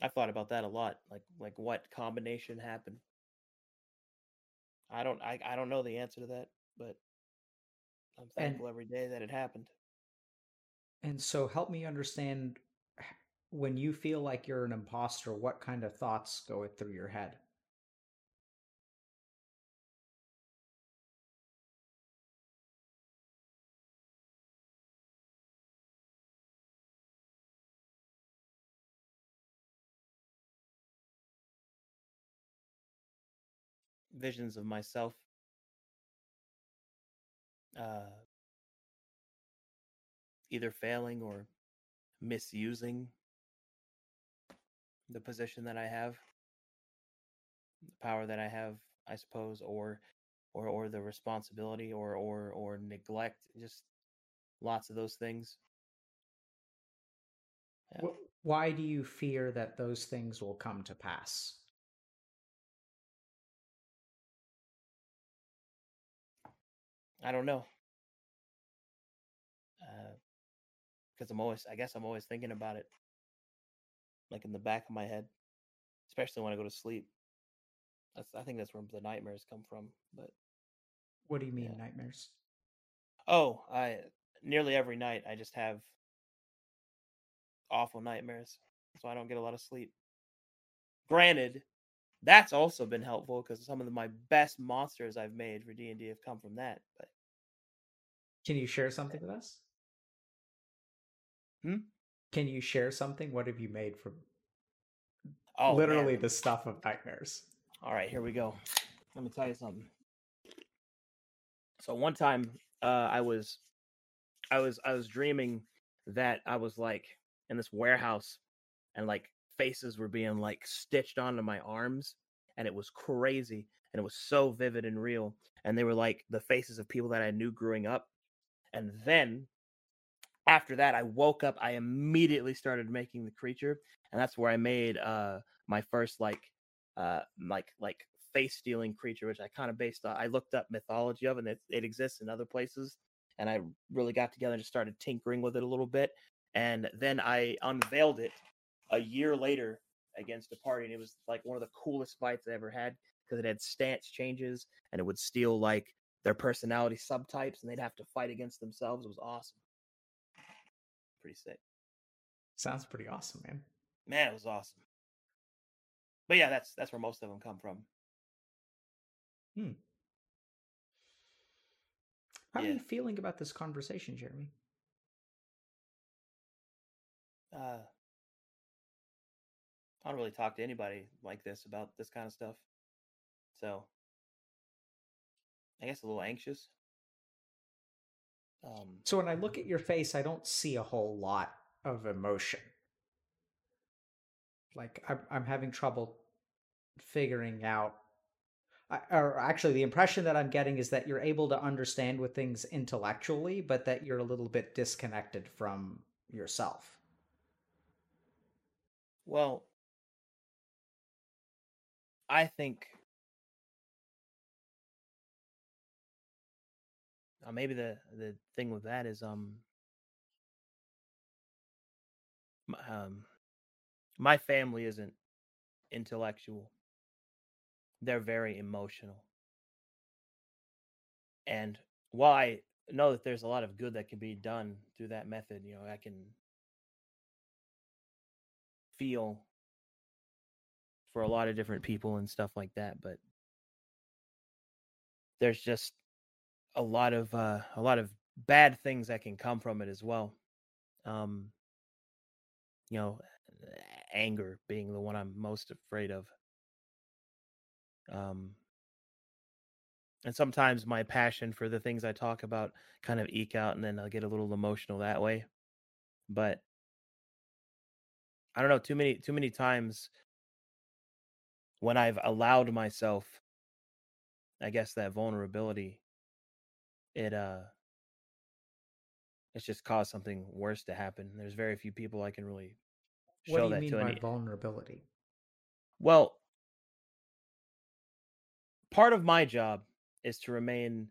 I've thought about that a lot. Like like what combination happened. I don't I, I don't know the answer to that, but I'm And- thankful every day that it happened. And so help me understand when you feel like you're an imposter, what kind of thoughts go through your head? Visions of myself. Uh either failing or misusing the position that I have, the power that I have, I suppose, or or or the responsibility or or or neglect just lots of those things. Yeah. why do you fear that those things will come to pass i don't know because uh, i'm always i guess i'm always thinking about it like in the back of my head especially when i go to sleep that's i think that's where the nightmares come from but what do you mean yeah. nightmares? Oh, I nearly every night I just have awful nightmares, so I don't get a lot of sleep. Granted, that's also been helpful because some of the, my best monsters I've made for D and D have come from that. But can you share something with us? Hmm? Can you share something? What have you made from? Oh, literally man. the stuff of nightmares. All right, here we go. Let me tell you something. So one time, uh, I was, I was, I was dreaming that I was like in this warehouse, and like faces were being like stitched onto my arms, and it was crazy, and it was so vivid and real, and they were like the faces of people that I knew growing up, and then after that, I woke up. I immediately started making the creature, and that's where I made uh my first like uh like like face stealing creature, which I kind of based on. I looked up mythology of, and it, it exists in other places. And I really got together and just started tinkering with it a little bit. And then I unveiled it a year later against a party, and it was like one of the coolest fights I ever had because it had stance changes and it would steal like their personality subtypes, and they'd have to fight against themselves. It was awesome. Pretty sick. Sounds pretty awesome, man. Man, it was awesome. But yeah, that's that's where most of them come from. Hmm. How yeah. are you feeling about this conversation, Jeremy? Uh, I don't really talk to anybody like this about this kind of stuff. So, I guess a little anxious. Um, so when I look at your face, I don't see a whole lot of emotion. Like I'm, I'm having trouble figuring out or actually the impression that i'm getting is that you're able to understand with things intellectually but that you're a little bit disconnected from yourself well i think uh, maybe the the thing with that is um um my family isn't intellectual they're very emotional. And while I know that there's a lot of good that can be done through that method, you know, I can feel for a lot of different people and stuff like that, but there's just a lot of uh, a lot of bad things that can come from it as well. Um, you know, anger being the one I'm most afraid of. Um, and sometimes my passion for the things I talk about kind of eke out, and then I'll get a little emotional that way. But I don't know too many too many times when I've allowed myself, I guess that vulnerability, it uh, it's just caused something worse to happen. There's very few people I can really show what do you that mean to. By any... vulnerability. Well, part of my job is to remain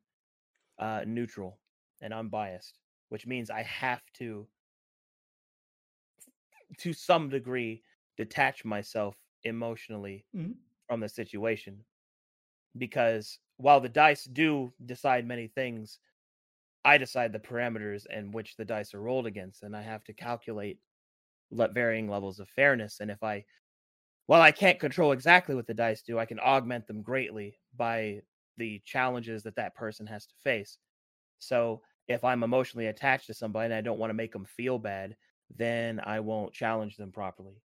uh, neutral and unbiased, which means I have to, to some degree, detach myself emotionally mm-hmm. from the situation. Because while the dice do decide many things, I decide the parameters in which the dice are rolled against, and I have to calculate let varying levels of fairness. And if I while I can't control exactly what the dice do, I can augment them greatly by the challenges that that person has to face. So if I'm emotionally attached to somebody and I don't want to make them feel bad, then I won't challenge them properly.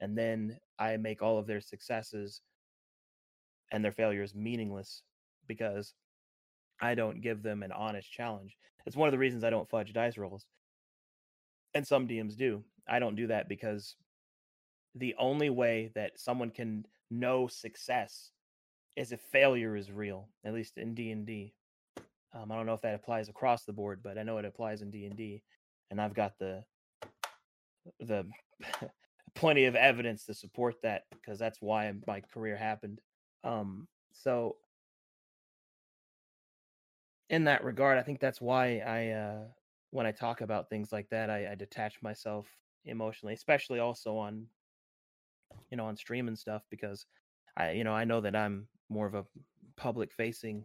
And then I make all of their successes and their failures meaningless because I don't give them an honest challenge. It's one of the reasons I don't fudge dice rolls. And some DMs do. I don't do that because the only way that someone can know success is if failure is real, at least in D and D. Um, I don't know if that applies across the board, but I know it applies in D and D, and I've got the the plenty of evidence to support that because that's why my career happened. Um, so in that regard, I think that's why I, uh, when I talk about things like that, I, I detach myself emotionally, especially also on, you know, on stream and stuff, because I, you know, I know that I'm more of a public facing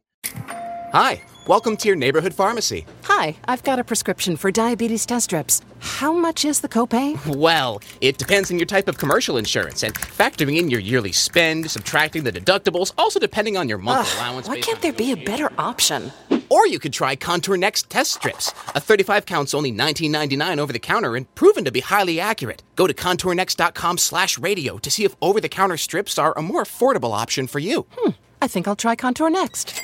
Hi, welcome to your neighborhood pharmacy. Hi, I've got a prescription for diabetes test strips. How much is the copay? Well, it depends on your type of commercial insurance and factoring in your yearly spend, subtracting the deductibles, also depending on your monthly Ugh, allowance. why can't there be a better option? Or you could try Contour Next test strips. A 35 count's only $19.99 over the counter and proven to be highly accurate. Go to contournext.com slash radio to see if over-the-counter strips are a more affordable option for you. Hmm. I think I'll try Contour next.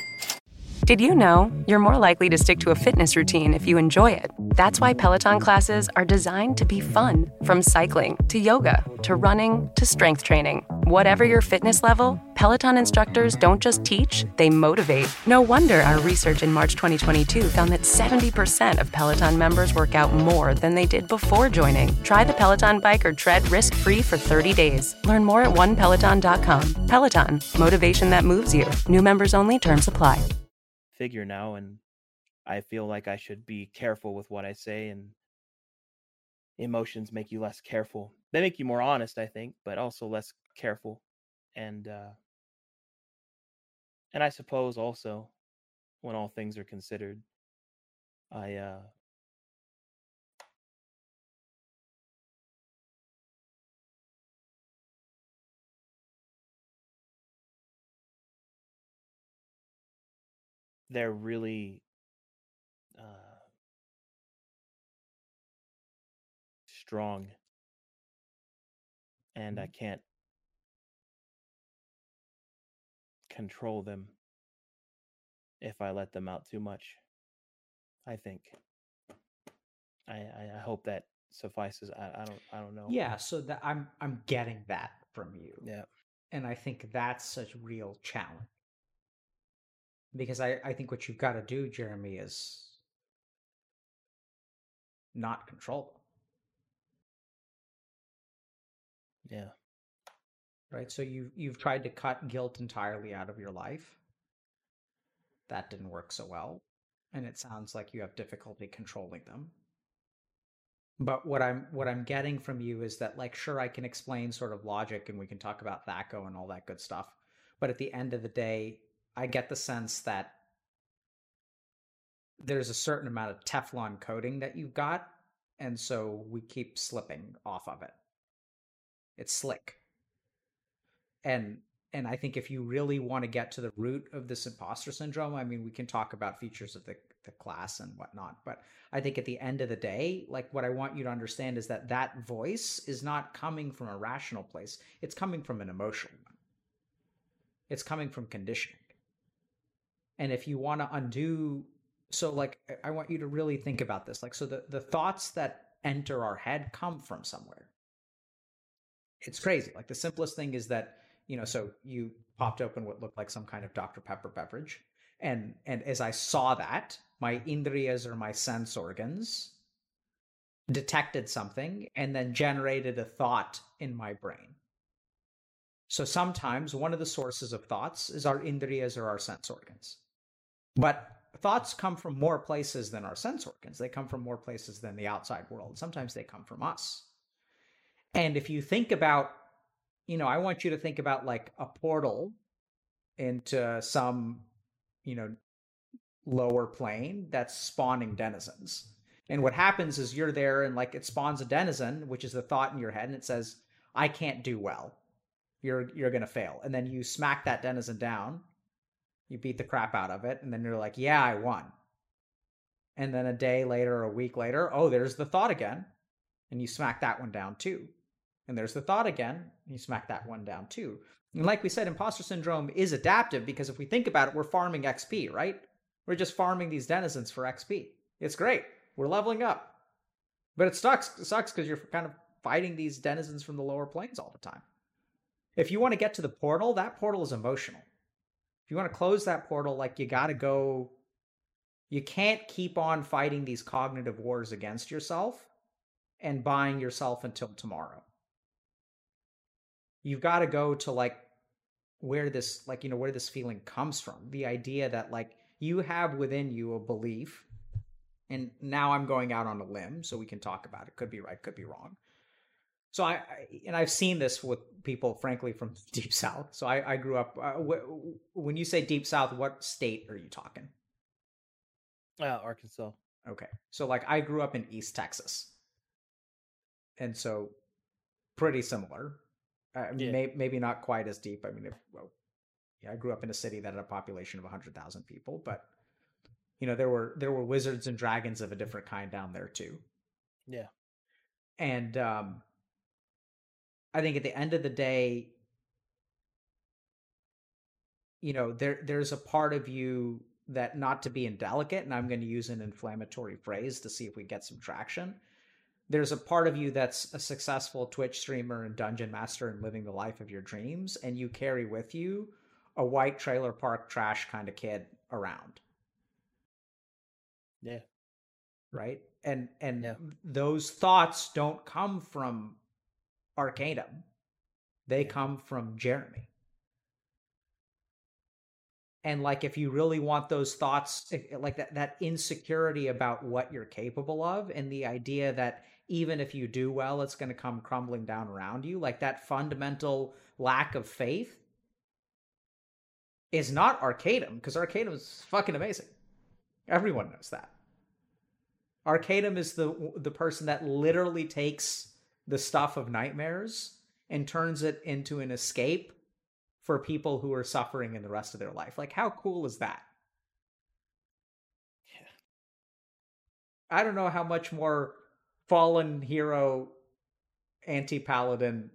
Did you know you're more likely to stick to a fitness routine if you enjoy it? That's why Peloton classes are designed to be fun. From cycling to yoga to running to strength training. Whatever your fitness level, Peloton instructors don't just teach, they motivate. No wonder our research in March 2022 found that 70% of Peloton members work out more than they did before joining. Try the Peloton bike or tread risk free for 30 days. Learn more at onepeloton.com. Peloton, motivation that moves you. New members only, terms apply. Figure now, and I feel like I should be careful with what I say, and emotions make you less careful. They make you more honest, I think, but also less careful. And uh and I suppose also when all things are considered, I uh they're really uh strong and I can't control them if I let them out too much. I think. I I, I hope that suffices. I, I don't I don't know. Yeah, so that I'm I'm getting that from you. Yeah. And I think that's a real challenge. Because I, I think what you've got to do, Jeremy, is not control them. Yeah. Right? So you you've tried to cut guilt entirely out of your life. That didn't work so well. And it sounds like you have difficulty controlling them. But what I'm what I'm getting from you is that like sure I can explain sort of logic and we can talk about THAC0 and all that good stuff. But at the end of the day, I get the sense that there's a certain amount of Teflon coating that you've got, and so we keep slipping off of it. It's slick. And and I think if you really want to get to the root of this imposter syndrome, I mean, we can talk about features of the, the class and whatnot, but I think at the end of the day, like what I want you to understand is that that voice is not coming from a rational place. It's coming from an emotional one. It's coming from conditioning. And if you want to undo, so like I- want you to really think about this. Like, so the, the thoughts that enter our head come from somewhere. It's crazy. Like the simplest thing is that you know, so you popped open what looked like some kind of Dr. Pepper beverage. And and as I saw that, my indriyas or my sense organs detected something and then generated a thought in my brain. So sometimes one of the sources of thoughts is our indriyas or our sense organs. But thoughts come from more places than our sense organs. They come from more places than the outside world. Sometimes they come from us. And if you think about you know, I want you to think about like a portal into some, you know, lower plane that's spawning denizens. And what happens is you're there and like it spawns a denizen, which is the thought in your head, and it says, I can't do well. You're you're gonna fail. And then you smack that denizen down, you beat the crap out of it, and then you're like, Yeah, I won. And then a day later a week later, oh, there's the thought again. And you smack that one down too. And there's the thought again. You smack that one down too. And like we said, imposter syndrome is adaptive because if we think about it, we're farming XP, right? We're just farming these denizens for XP. It's great. We're leveling up. But it sucks. It sucks because you're kind of fighting these denizens from the lower planes all the time. If you want to get to the portal, that portal is emotional. You want to close that portal, like you got to go. You can't keep on fighting these cognitive wars against yourself and buying yourself until tomorrow. You've got to go to like where this, like, you know, where this feeling comes from. The idea that, like, you have within you a belief. And now I'm going out on a limb, so we can talk about it. Could be right, could be wrong so I, I, and I've seen this with people, frankly, from deep south. So I, I grew up. Uh, wh- when you say deep south, what state are you talking? Uh, Arkansas. Okay, so like I grew up in East Texas, and so pretty similar. Uh, Yeah. may, maybe not quite as deep. I mean, if, well, yeah, I grew up in a city that had a population of hundred thousand people, but you know there were there were wizards and dragons of a different kind down there too. Yeah. And um, I think at the end of the day, you know, there there's a part of you that not to be indelicate, and I'm going to use an inflammatory phrase to see if we get some traction. There's a part of you that's a successful Twitch streamer and dungeon master and living the life of your dreams, and you carry with you a white trailer park trash kind of kid around Yeah. right and and Yeah. those thoughts don't come from arcadum. They come from jeremy. And like if you really want those thoughts eh, eh, like that that insecurity about what you're capable of and the idea that even if you do well it's going to come crumbling down around you like that fundamental lack of faith is not arcadum because arcadum is fucking amazing. Everyone knows that. Arcadum is the the person that literally takes the stuff of nightmares and turns it into an escape for people who are suffering in the rest of their life. Like how cool is that? Yeah. I don't know how much more fallen hero anti paladin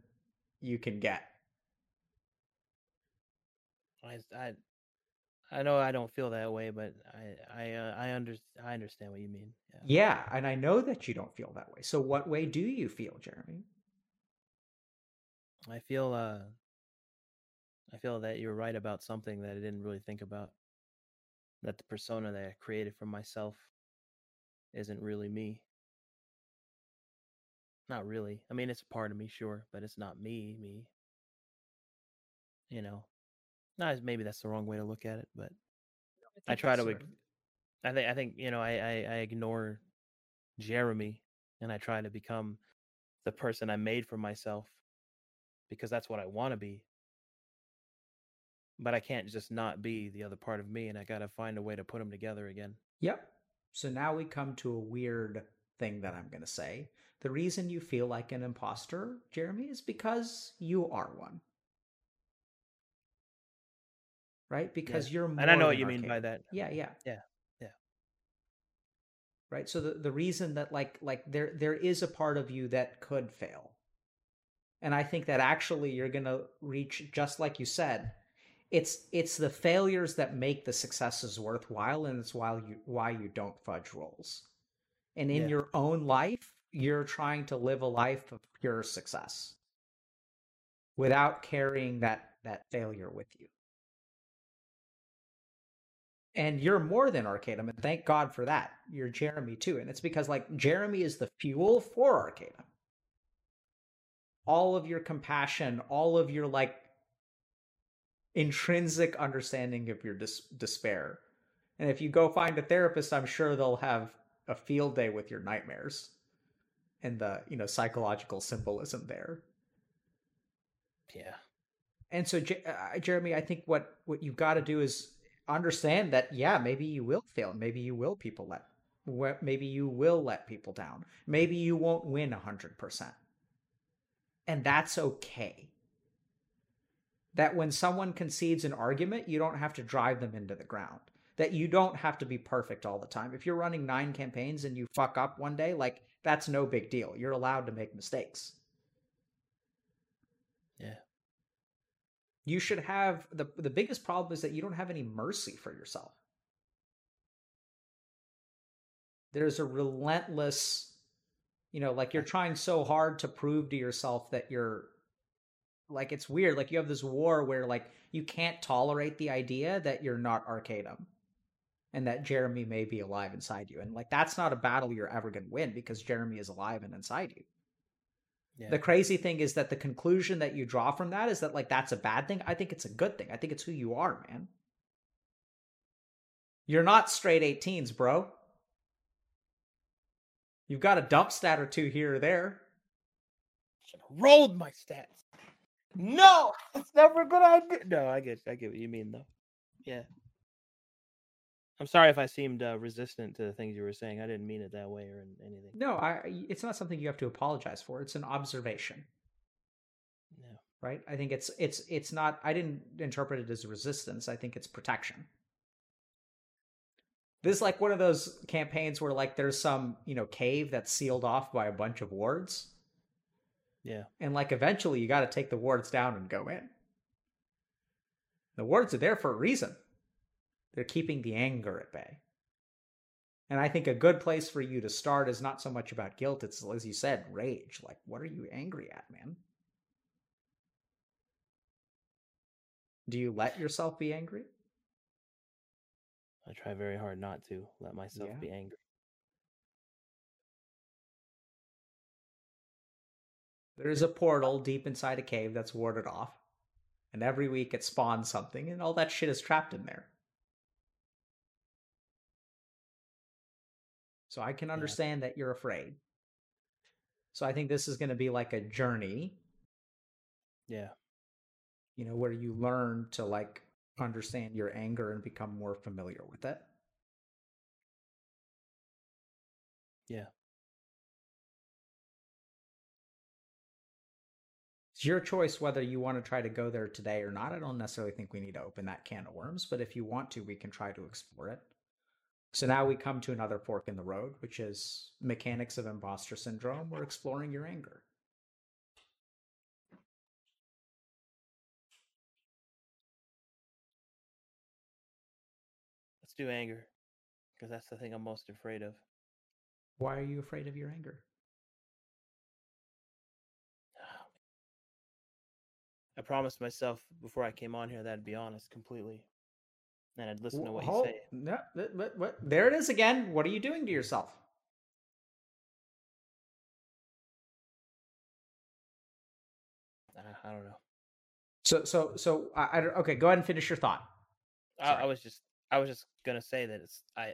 you can get. I I I know I don't feel that way, but I I uh, I under I understand what you mean. Yeah. Yeah, and I know that you don't feel that way. So what way do you feel, Jeremy? I feel uh I feel that you're right about something that I didn't really think about. That the persona that I created for myself isn't really me. Not really. I mean, it's a part of me, sure, but it's not me, me. You know. No, maybe that's the wrong way to look at it, but I think try to. sort of- I think. I think you know. I, I I ignore Jeremy, and I try to become the person I made for myself, because that's what I want to be. But I can't just not be the other part of me, and I got to find a way to put them together again. Yep. So now we come to a weird thing that I'm going to say. The reason you feel like an imposter, Jeremy, is because you are one. Right? Because you're more And I know what you mean by that. Yeah, yeah. Yeah, yeah. Right? So the, the reason that like like there there is a part of you that could fail. And I think that actually you're going to reach just like you said, it's it's the failures that make the successes worthwhile and it's why you why you don't fudge rolls and in Yeah. your own life you're trying to live a life of pure success without carrying that that failure with you and you're more than arcadum and thank god for that you're jeremy too and it's because like jeremy is the fuel for arcadum all of your compassion all of your like intrinsic understanding of your dis- despair. And if you go find a therapist, I'm sure they'll have a field day with your nightmares and the, you know, psychological symbolism there. Yeah. And so, J- uh, Jeremy, I think what what you've got to do is understand that yeah, maybe you will fail, maybe you will people let, maybe you will let people down, maybe you won't win hundred percent, and that's okay. That when someone concedes an argument, you don't have to drive them into the ground. That you don't have to be perfect all the time. If you're running nine campaigns and you fuck up one day, like that's no big deal. You're allowed to make mistakes. Yeah. You should have the the biggest problem is that you don't have any mercy for yourself there's a relentless you know like you're trying so hard to prove to yourself that you're like it's weird. Like you have this war where like you can't tolerate the idea that you're not Arcadum and that Jeremy may be alive inside you. And like that's not a battle you're ever going to win because Jeremy is alive and inside you. Yeah. The crazy thing is that the conclusion that you draw from that is that like that's a bad thing. I think it's a good thing. I think it's who you are, man. You're not straight 18s, bro. You've got a dump stat or two here or there. Rolled my stats. No, it's never a good idea. No, I get, I get what you mean though. Yeah. I'm sorry if I seemed uh, resistant to the things you were saying. I didn't mean it that way or anything. No, I. It's not something you have to apologize for. It's an observation. No. Right. I think it's it's it's not. I didn't interpret it as resistance. I think it's protection. This is like one of those campaigns where like there's some you know cave that's sealed off by a bunch of wards. Yeah. And like eventually you got to take the wards down and go in. The wards are there for a reason they're keeping the anger at bay. And I think a good place for you to start is not so much about guilt, it's, as you said, rage. Like, what are you angry at, man? Do you let yourself be angry? I try very hard not to let myself yeah. be angry. There's a portal deep inside a cave that's warded off. And every week it spawns something, and all that shit is trapped in there. So I can understand yeah. that you're afraid. So I think this is going to be like a journey. Yeah. You know, where you learn to like understand your anger and become more familiar with it. Yeah. It's your choice whether you want to try to go there today or not. I don't necessarily think we need to open that can of worms, but if you want to, we can try to explore it. So now we come to another fork in the road, which is mechanics of imposter syndrome. We're exploring your anger. Let's do anger, because that's the thing I'm most afraid of. Why are you afraid of your anger? I promised myself before I came on here that I'd be honest completely and I'd listen to what you say. No, what, what, there it is again. What are you doing to yourself? I don't know. So, so, so, I, I okay. Go ahead and finish your thought. I, I, was just, I was just gonna say that it's, I,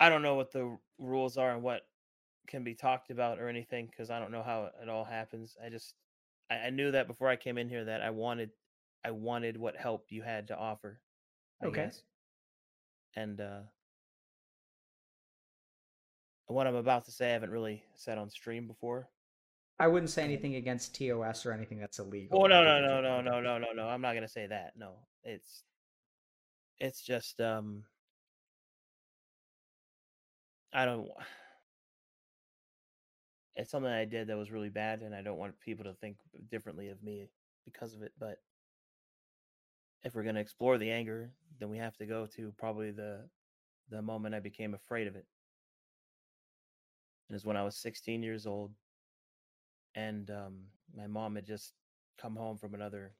I don't know what the rules are and what can be talked about or anything because I don't know how it all happens. I just, I, I knew that before I came in here that I wanted I wanted what help you had to offer. I okay. Guess. And uh what I'm about to say I haven't really said on stream before. I wouldn't say anything against TOS or anything that's illegal. Oh no no no no no no no no. I'm not gonna say that. No. It's it's just um I don't want it's something I did that was really bad and I don't want people to think differently of me because of it, but if we're going to explore the anger, then we have to go to probably the the moment I became afraid of it. When I was 16 years old, and um, my mom had just come home from another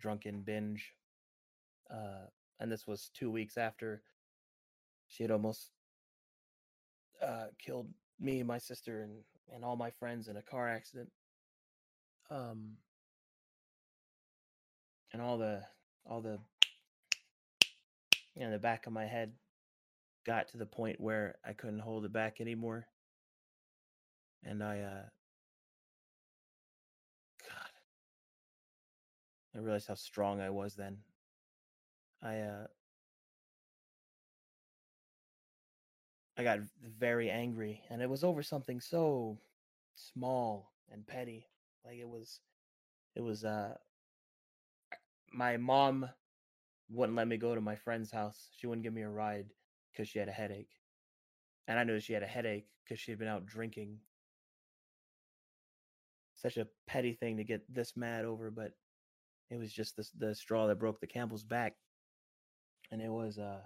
drunken binge, uh, and this was two weeks after she had almost uh, killed me, my sister, and and all my friends in a car accident. Um, and all the all the you know the back of my head got to the point where I couldn't hold it back anymore. And I uh God I realized how strong I was then. I uh I got very angry and it was over something so small and petty. Like it was it was uh my mom wouldn't let me go to my friend's house. She wouldn't give me a ride because she had a headache. And I knew she had a headache because she had been out drinking. Such a petty thing to get this mad over, but it was just the, the straw that broke the camel's back. And it was uh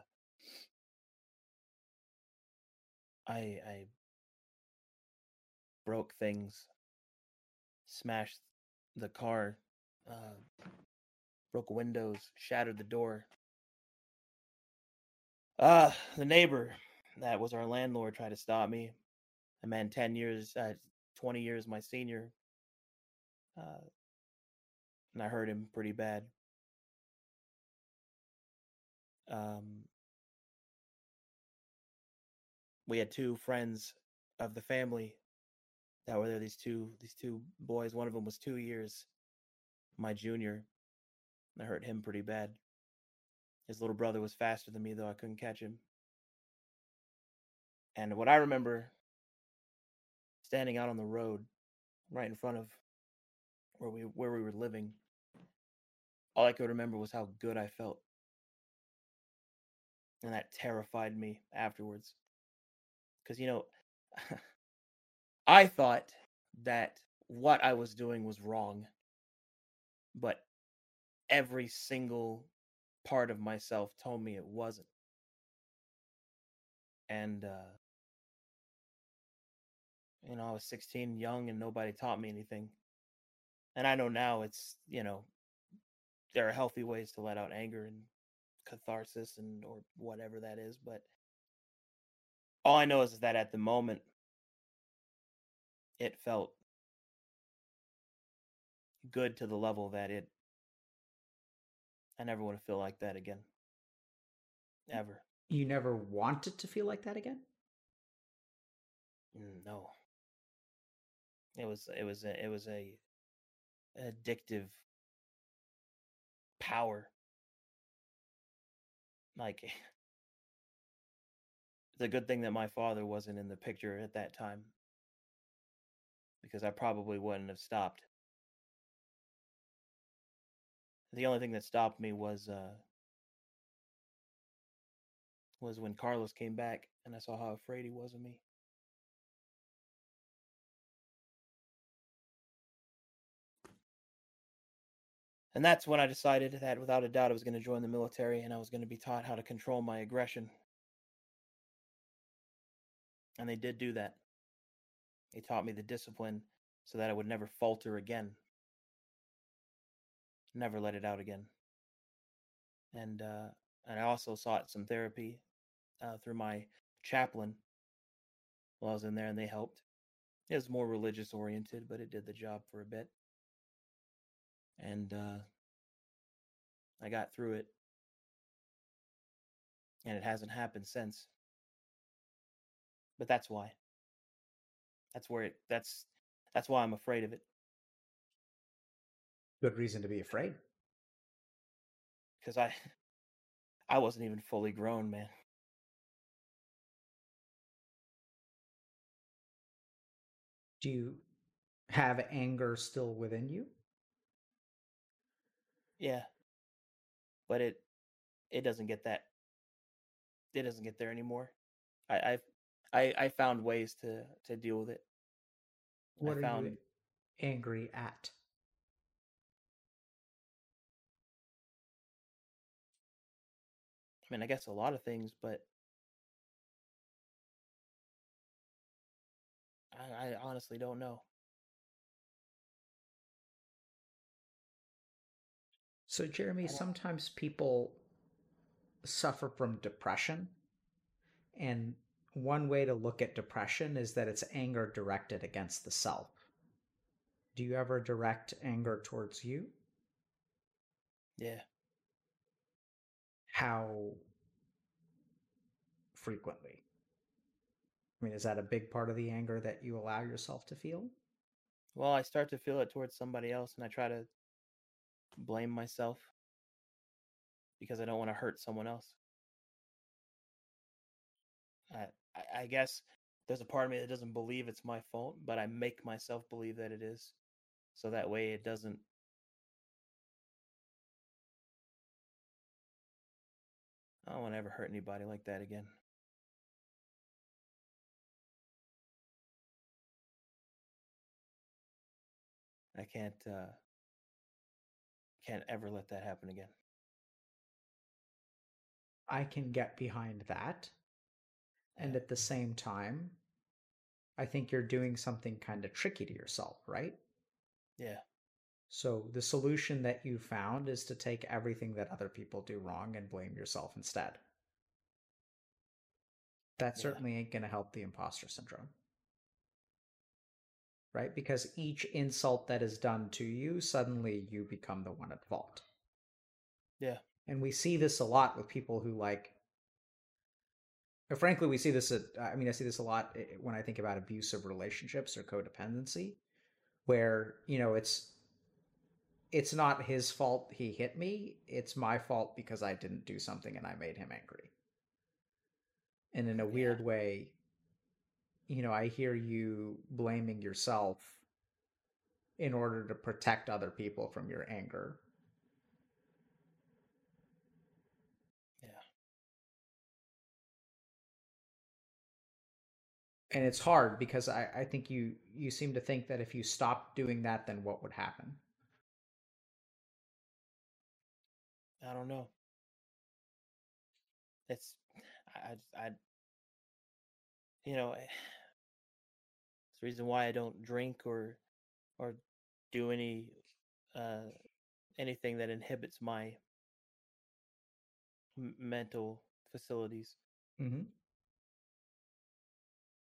I I broke things smashed the car, uh, broke windows, shattered the door. Uh, the neighbor that was our landlord tried to stop me. A man 10 years, uh, 20 years my senior. Uh, and I hurt him pretty bad. Um, we had two friends of the family that were there. These two, these two boys. One of them was two years my junior. I hurt him pretty bad. His little brother was faster than me, though I couldn't catch him. And what I remember standing out on the road right in front of where we where we were living, all I could remember was how good I felt. And that terrified me afterwards. Cuz you know, I thought that what I was doing was wrong. But every single part of myself told me it wasn't. And uh you know, I was 16, young, and nobody taught me anything. And I know now it's, you know, there are healthy ways to let out anger and catharsis and or whatever that is, but all I know is that at the moment it felt good to the level that it I never want to feel like that again. Ever. You never wanted to feel like that again? No. It was it was a, it was a addictive power. Like it's a good thing that my father wasn't in the picture at that time because I probably wouldn't have stopped. The only thing that stopped me was uh was when Carlos came back and I saw how afraid he was of me. And that's when I decided that without a doubt I was going to join the military and I was going to be taught how to control my aggression. And they did do that. They taught me the discipline so that I would never falter again. Never let it out again. And uh, and I also sought some therapy uh, through my chaplain while I was in there, and they helped. It was more religious oriented, but it did the job for a bit. And uh, I got through it, and it hasn't happened since. But that's why. That's where it. That's that's why I'm afraid of it Good reason to be afraid. because I I wasn't even fully grown, man. Do you have anger still within you? Yeah, but it it doesn't get that. It doesn't get there anymore. I I've, I I found ways to to deal with it. What I are found you angry at? Mean, I guess a lot of things, but I, I honestly don't know. So, Jeremy, sometimes people suffer from depression. And one way to look at depression is that it's anger directed against the self. Do you ever direct anger towards you? Yeah, How frequently? I mean, is that a big part of the anger that you allow yourself to feel? well, I start to feel it towards somebody else, and I try to blame myself because I don't want to hurt someone else. I, I guess there's a part of me that doesn't believe it's my fault, but I make myself believe that it is, so that way it doesn't. I don't want to ever hurt anybody like that again. I can't uh can't ever let that happen again. I can get behind that. And at the same time, I think you're doing something kind of tricky to yourself, right? Yeah. So the solution that you found is to take everything that other people do wrong and blame yourself instead. That Yeah. certainly ain't going to help the imposter syndrome. Right? Because each insult that is done to you, suddenly you become the one at fault. Yeah. And we see this a lot with people who like frankly we see this at, i mean i see this a lot eh, when i think about abusive relationships or codependency where you know it's it's not his fault he hit me it's my fault because i didn't do something and i made him angry. And in a weird way you know i hear you blaming yourself in order to protect other people from your anger. Yeah. and it's hard because I, I think you you seem to think that if you stopped doing that then what would happen I don't know. It's I I, I you know, eh, it's the reason why I don't drink or or do any uh anything that inhibits my m- mental facilities mm-hmm.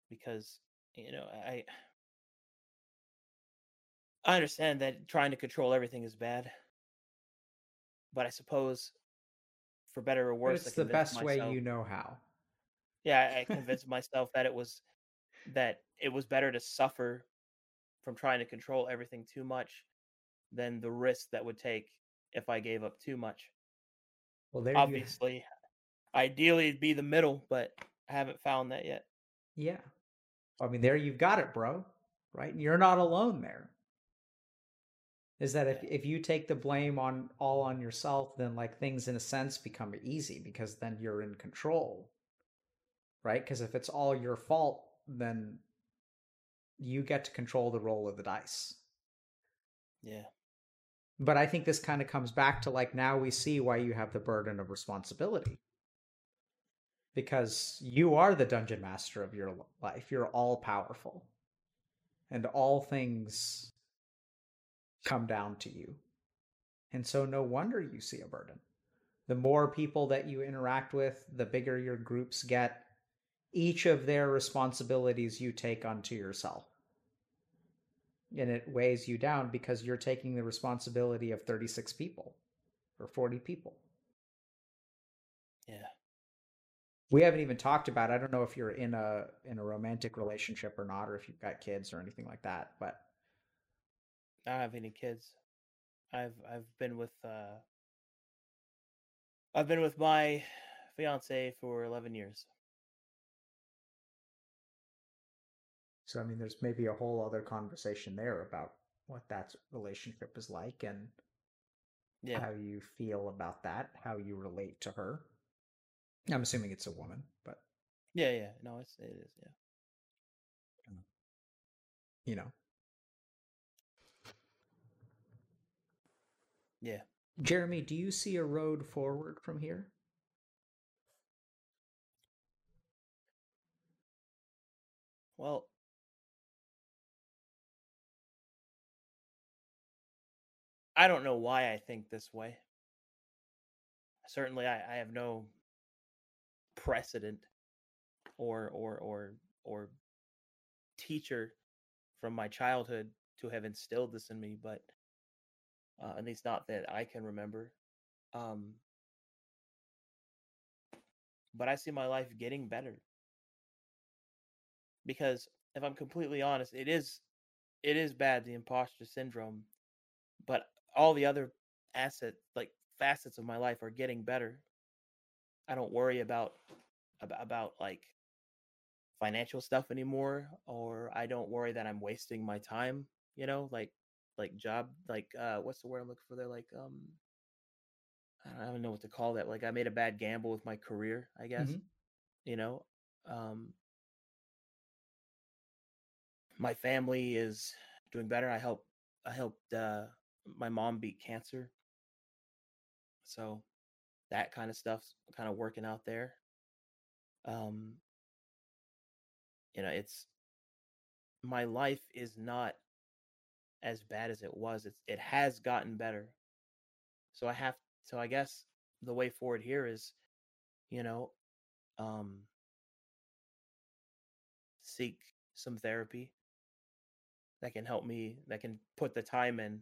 because you know I I understand that trying to control everything is bad, but I suppose for better or worse, it's the best way you know how Yeah, I convinced myself that it was that it was better to suffer from trying to control everything too much than the risk that would take if I gave up too much. well there you Obviously, ideally it'd be the middle, but I haven't found that yet. yeah i mean there you've got it bro right and you're not alone there is that if, if you take the blame on all on yourself then like things in a sense become easy because then you're in control right? Because if it's all your fault then you get to control the roll of the dice. Yeah. but i think this kind of comes back to like now we see why you have the burden of responsibility. Because you are the dungeon master of your life. You're all powerful and all things come down to you. And so no wonder you see a burden. The more people that you interact with the bigger your groups get. Each of their responsibilities you take onto yourself. And it weighs you down because you're taking the responsibility of 36 people or 40 people. Yeah. we haven't even talked about i don't know if you're in a in a romantic relationship or not or if you've got kids or anything like that but I don't have any kids. I've I've been with uh I've been with my fiance for 11 years. so i mean there's maybe a whole other conversation there about what that relationship is like and Yeah. how you feel about that how you relate to her i'm assuming it's a woman but Yeah, yeah. No, it's it is, yeah. you know Yeah. jeremy do you see a road forward from here Well, I don't know why I think this way. Certainly, I, I have no precedent or or or or teacher from my childhood to have instilled this in me, but uh, at least not that I can remember. Um, but I see my life getting better because if I'm completely honest, it is it is bad the imposter syndrome, but all the other asset like facets of my life are getting better. I don't worry about about, about like financial stuff anymore or I don't worry that I'm wasting my time, you know, like like job like uh what's the word I'm looking for there like um I don't know what to call that. Like I made a bad gamble with my career, I guess. Mhm. You know, um my family is doing better. I help I helped uh my mom beat cancer. So that kind of stuff's kind of working out there. Um you know, it's my life is not as bad as it was. It's it has gotten better. So I have so I guess the way forward here is, you know, um seek some therapy that can help me that can put the time in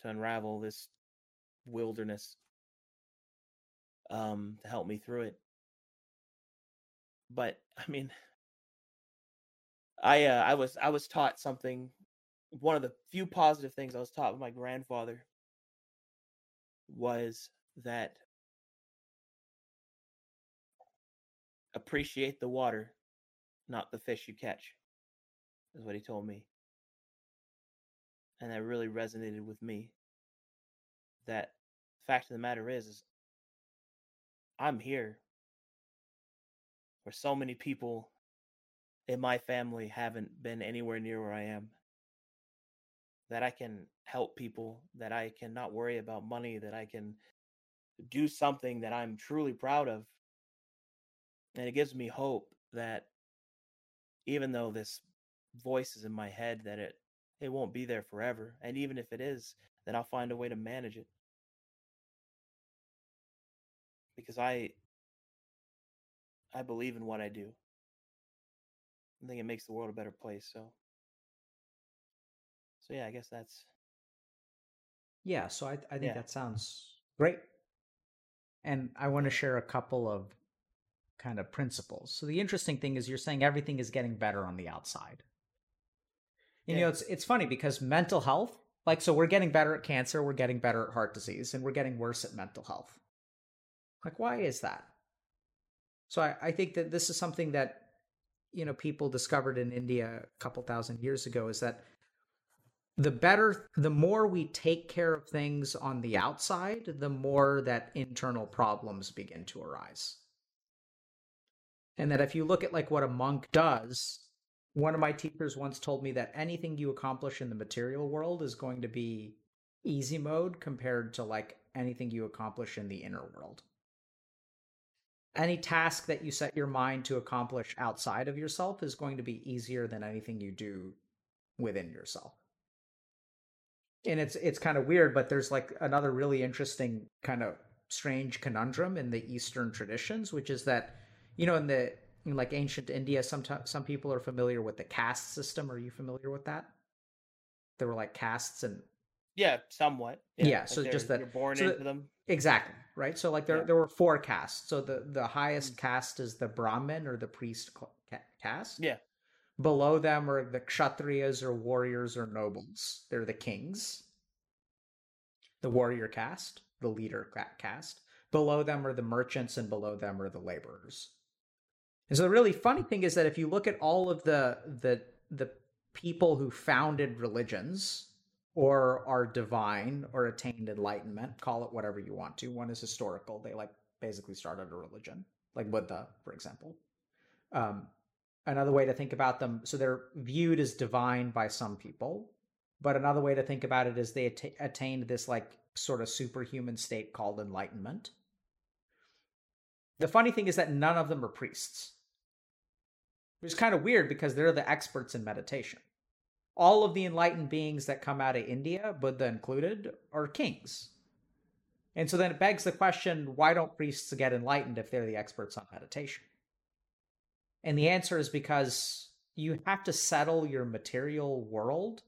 to unravel this wilderness um to help me through it but i mean i uh, i was i was taught something one of the few positive things i was taught by my grandfather was that appreciate the water not the fish you catch is what he told me. And that really resonated with me. That fact of the matter is, is I'm here. Where so many people in my family haven't been anywhere near where I am. That I can help people, that I can not worry about money, that I can do something that I'm truly proud of. And it gives me hope that even though this voice is in my head, that it it won't be there forever. And even if it is, then I'll find a way to manage it. Because I I believe in what I do. I think it makes the world a better place, so So yeah, I guess that's Yeah, so I I think Yeah. that sounds great. And I want to share a couple of kind of principles. So the interesting thing is you're saying everything is getting better on the outside. You know, it's it's funny because mental health, like so we're getting better at cancer, we're getting better at heart disease, and we're getting worse at mental health. Like, why is that? So I, I think that this is something that, you know, people discovered in India a couple thousand years ago is that the better the more we take care of things on the outside, the more that internal problems begin to arise. And that if you look at like what a monk does, one of my teachers once told me that anything you accomplish in the material world is going to be easy mode compared to like anything you accomplish in the inner world. Any task that you set your mind to accomplish outside of yourself is going to be easier than anything you do within yourself. And it's it's kind of weird, but there's like another really interesting kind of strange conundrum in the Eastern traditions, which is that you know in the in like ancient India, sometimes some people are familiar with the caste system. Are you familiar with that? There were like castes and yeah, somewhat. Yeah, like so just that- you're born so that- into them. exactly right. So like there Yeah. there were four castes. So the the highest mm-hmm. caste is the Brahmin or the priest caste. Yeah. Below them are the kshatriyas or warriors or nobles. They're the kings. The warrior caste, the leader caste. Below them are the merchants, and below them are the laborers. And so the really funny thing is that if you look at all of the the the people who founded religions or are divine or attained enlightenment, call it whatever you want to. One is historical; they like basically started a religion, like Buddha, for example. Um, another way to think about them, so they're viewed as divine by some people, but another way to think about it is they atta- attained this like sort of superhuman state called enlightenment. The funny thing is that none of them are priests. Which is kind of weird because they're the experts in meditation. All of the enlightened beings that come out of India, Buddha included, are kings. And so then it begs the question why don't priests get enlightened if they're the experts on meditation? And the answer is because you have to settle your material world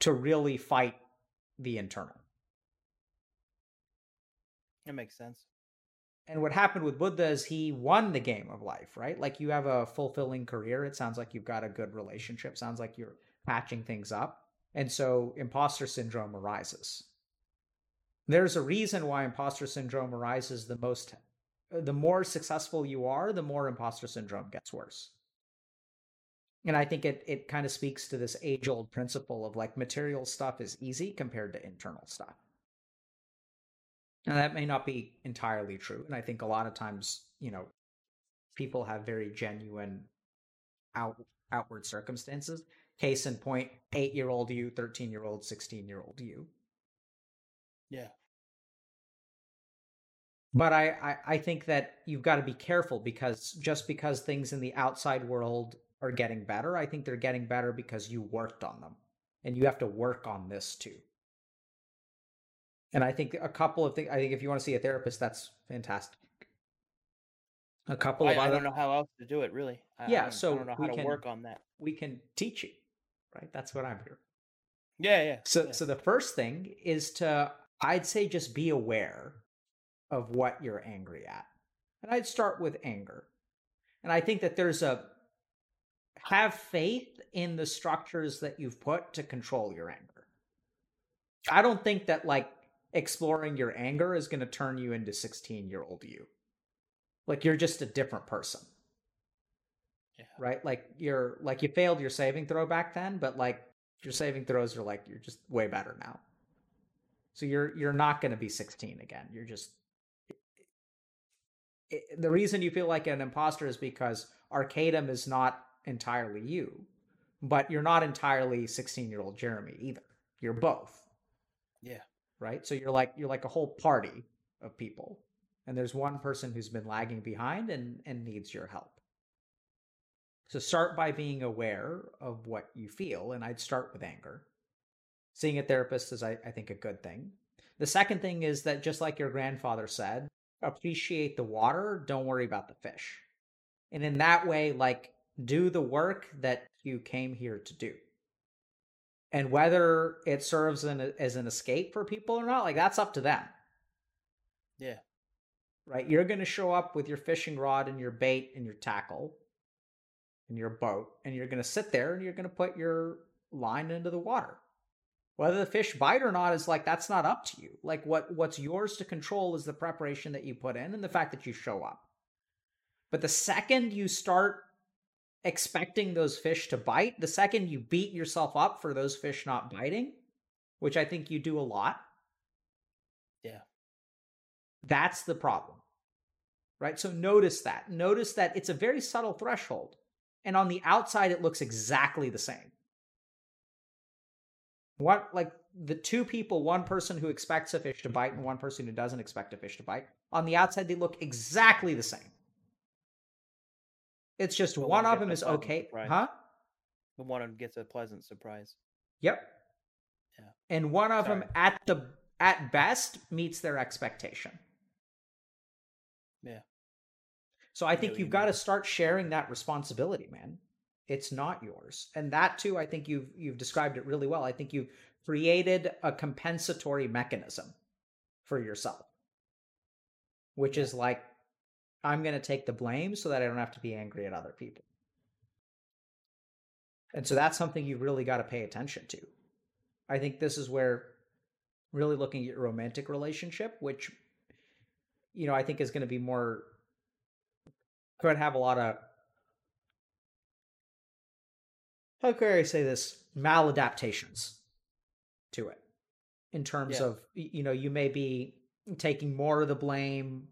to really fight the internal. That makes sense. And what happened with Buddha is he won the game of life, right? Like you have a fulfilling career. It sounds like you've got a good relationship. Sounds like you're patching things up. And so imposter syndrome arises. There's a reason why imposter syndrome arises the most Uh, the more successful you are, the more imposter syndrome gets worse. And I think it it kind of speaks to this age-old principle of like material stuff is easy compared to internal stuff. Now that may not be entirely true, and I think a lot of times, you know, people have very genuine out outward circumstances. Case in point, eight year old you, thirteen year old, sixteen year old you. Yeah. But I, I, I think that you've got to be careful because just because things in the outside world are getting better, I think they're getting better because you worked on them. and you have to work on this too. And I think a couple of things. I think if you want to see a therapist, that's fantastic. A couple I, of I other, don't know how else to do it really. I, I Yeah, don't- so I don't know how we to can- work on that. we can teach you, right? That's what I'm here. Yeah, yeah. So, yeah. so the first thing is to, I'd say, just be aware of what you're angry at, and I'd start with anger. And I think that there's a have faith in the structures that you've put to control your anger. I don't think that like exploring your anger is going to turn you into 16 year old you. Like you're just a different person. Yeah. Right? Like you're like you failed your saving throw back then, but like your saving throws are like you're just way better now. So you're you're not going to be 16 again. You're just it, the reason you feel like an imposter is because Arcadum is not entirely you, but you're not entirely 16 year old Jeremy either. You're both, yeah. right? So you're like you're like a whole party of people, and there's one person who's been lagging behind and and needs your help. So start by being aware of what you feel, and I'd start with anger. Seeing a therapist is, I, I think, a good thing. The second thing is that just like your grandfather said, appreciate the water, don't worry about the fish. And in that way, like, do the work that you came here to do. And whether it serves an, as an escape for people or not, like, that's up to them, Yeah. right? You're going to show up with your fishing rod and your bait and your tackle and your boat, and you're going to sit there and you're going to put your line into the water whether the fish bite or not is like that's not up to you. Like what what's yours to control is the preparation that you put in and the fact that you show up. But the second you start expecting those fish to bite the second you beat yourself up for those fish not biting which i think you do a lot Yeah. that's the problem right? So notice that. Notice that it's a very subtle threshold and on the outside it looks exactly the same what like the two people, one person who expects a fish to bite and one person who doesn't expect a fish to bite, on the outside they look exactly the same. It's just one one of them is okay, surprise. huh? The one of them gets a pleasant surprise. Yep. Yeah. And one of them at the at best meets their expectation. Yeah. So I think you've got to start sharing that responsibility, man. It's not yours. And that too, I think you've you've described it really well. I think you've created a compensatory mechanism for yourself. Which is like I'm going to take the blame so that I don't have to be angry at other people. And so that's something you really got to pay attention to. I think this is where really looking at your romantic relationship, which you know, I think is going to be more could have a lot of how could I say this? Maladaptations to it in terms Yeah. of you know you may be taking more of the blame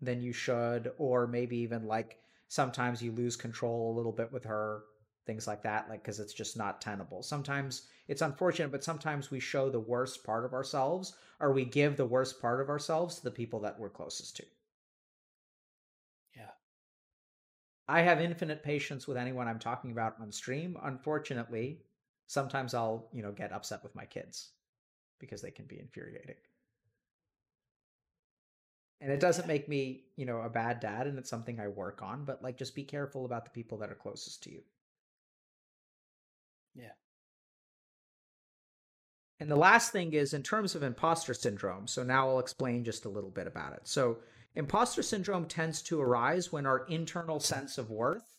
than you should or maybe even like sometimes you lose control a little bit with her things like that like because it's just not tenable. Sometimes it's unfortunate but sometimes we show the worst part of ourselves or we give the worst part of ourselves to the people that we're closest to I have infinite patience with anyone I'm talking about on stream. Unfortunately, sometimes I'll, you know, get upset with my kids because they can be infuriating. And it doesn't make me, you know, a bad dad and it's something I work on, but like just be careful about the people that are closest to you. Yeah. And the last thing is in terms of imposter syndrome. So now I'll explain just a little bit about it. So imposter syndrome tends to arise when our internal sense of worth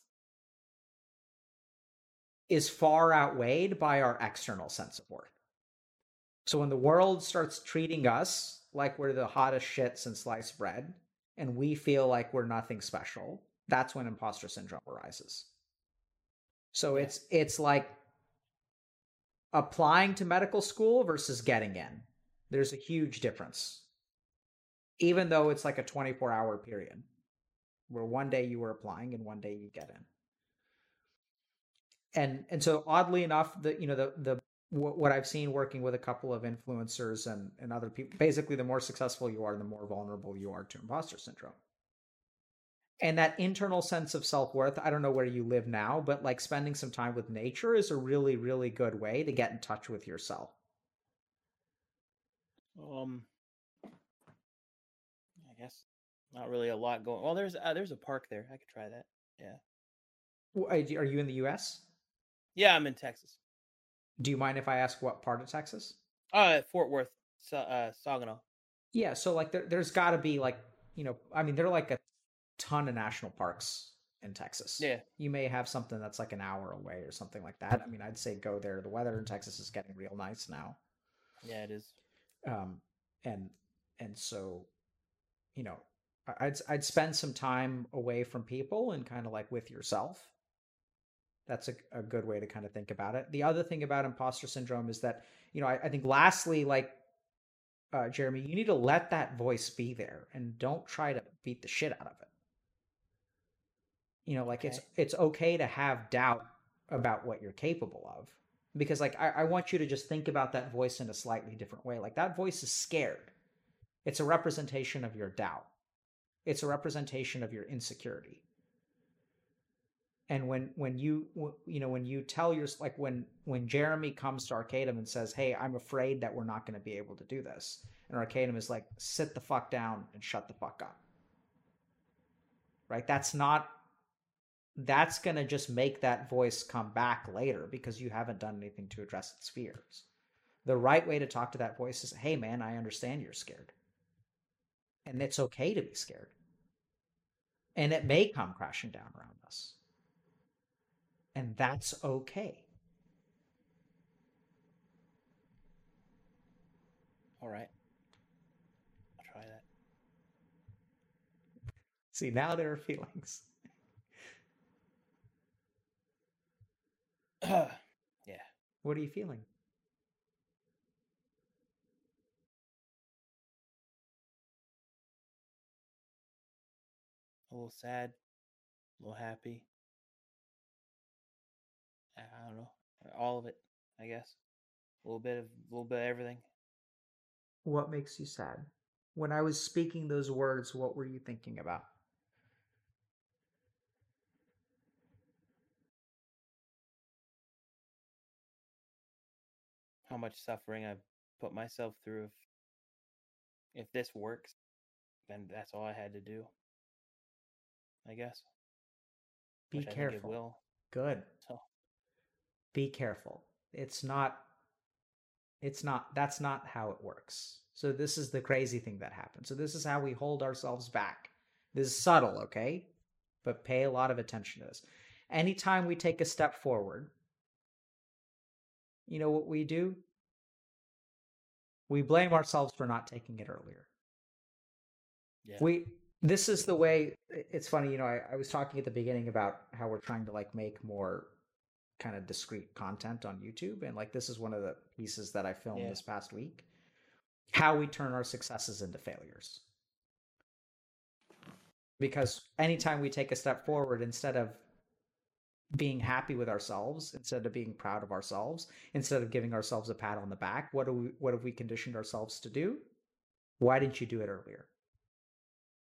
is far outweighed by our external sense of worth. So when the world starts treating us like we're the hottest shit since sliced bread and we feel like we're nothing special, that's when imposter syndrome arises. So it's it's like applying to medical school versus getting in. There's a huge difference. Even though it's like a 24 hour period where one day you were applying and one day you get in. And and so oddly enough, the you know the the wh- what I've seen working with a couple of influencers and and other people, basically the more successful you are, the more vulnerable you are to imposter syndrome. and that internal sense of self-worth i don't know where you live now but like spending some time with nature is a really really good way to get in touch with yourself Um, guess not really a lot going. Well, there's uh, there's a park there. I could try that. Yeah. Are you in the us Yeah, I'm in Texas. do you mind if i ask what part of texas Uh, Fort Worth, uh, Saginaw. yeah so like there, there's got to be like you know i mean there are like a ton of national parks in texas Yeah. you may have something that's like an hour away or something like that i mean i'd say go there the weather in texas is getting real nice now Yeah, it is. um, and and so you know I'd I'd spend some time away from people and kind of like with yourself. That's a, a good way to kind of think about it. The other thing about imposter syndrome is that you know I, I think lastly like uh, Jeremy, you need to let that voice be there and don't try to beat the shit out of it. You know, like it's it's okay to have doubt about what you're capable of because like I, I want you to just think about that voice in a slightly different way like that voice is scared it's a representation of your doubt it's a representation of your insecurity and when when you you know when you tell your like when when jeremy comes to arcadum and says hey i'm afraid that we're not going to be able to do this and arcadum is like sit the fuck down and shut the fuck up right that's not that's going to just make that voice come back later because you haven't done anything to address its fears. The right way to talk to that voice is, hey, man, I understand you're scared. And it's okay to be scared. And it may come crashing down around us. And that's okay. All right. I'll try that. See, now there are feelings. yeah. What are you feeling? A little sad, a little happy. I don't know. Uh, all of it, I guess. A little bit of a little bit of everything. What makes you sad? When I was speaking those words, what were you thinking about? How much suffering I've put myself through. If, if this works, then that's all I had to do. I guess. Be Which I think it careful. will. Good. So be careful. It's not it's not that's not how it works. So this is the crazy thing that happens. So this is how we hold ourselves back. This is subtle, okay? But pay a lot of attention to this. Anytime we take a step forward, you know what we do? We blame ourselves for not taking it earlier yeah. we this is the way it's funny you know I, I was talking at the beginning about how we're trying to like make more kind of discrete content on youtube and like this is one of the pieces that i filmed Yeah. this past week how we turn our successes into failures. Because anytime we take a step forward instead of being happy with ourselves instead of being proud of ourselves instead of giving ourselves a pat on the back what do we what have we conditioned ourselves to do? Why didn't you do it earlier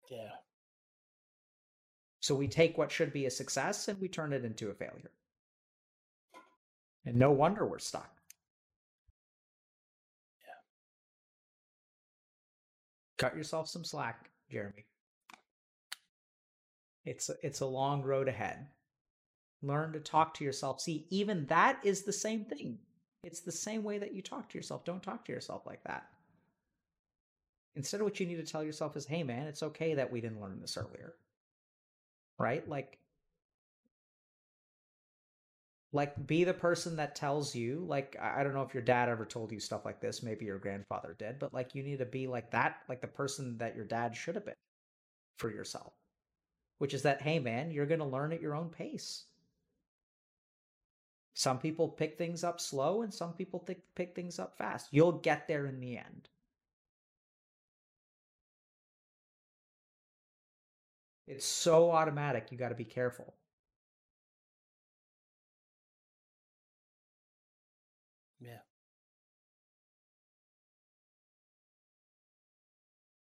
yeah. So we take what should be a success and we turn it into a failure. And no wonder we're stuck. Yeah. Cut yourself some slack, Jeremy. It's a, it's a long road ahead. Learn to talk to yourself. See, even that is the same thing. It's the same way that you talk to yourself. Don't talk to yourself like that. Instead, of what you need to tell yourself is, hey, man, it's okay that we didn't learn this earlier. Right? Like, like be the person that tells you like i I don't know if your dad ever told you stuff like this maybe your grandfather did but like you need to be like that like the person that your dad should have been for yourself which is that hey man you're going to learn at your own pace some people pick things up slow and some people th- pick things up fast you'll get there in the end it's so automatic you got to be careful Yeah.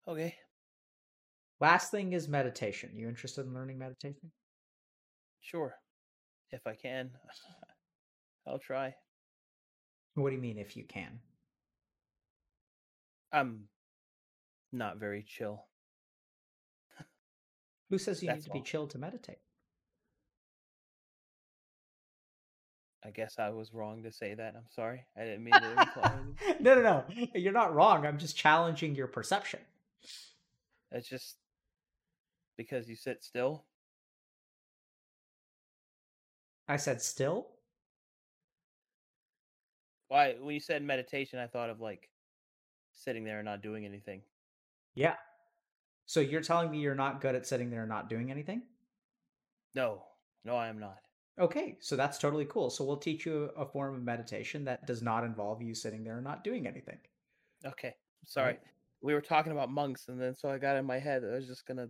Okay. Last thing is meditation. You interested in learning meditation? Sure. If I can, I'll try. What do you mean if you can? I'm not very chill. Who says you need That's to be all. chill to meditate? I guess I was wrong to say that. I'm sorry. I didn't mean to imply. no, no, no. You're not wrong. I'm just challenging your perception. It's just because you sit still. I said still? Why? When you said meditation, I thought of like sitting there and not doing anything. Yeah. So you're telling me you're not good at sitting there and not doing anything? No, no, I am not. Okay, so that's totally cool. So we'll teach you a form of meditation that does not involve you sitting there and not doing anything. Okay, sorry. We were talking about monks, and then so I got in my head I was just gonna,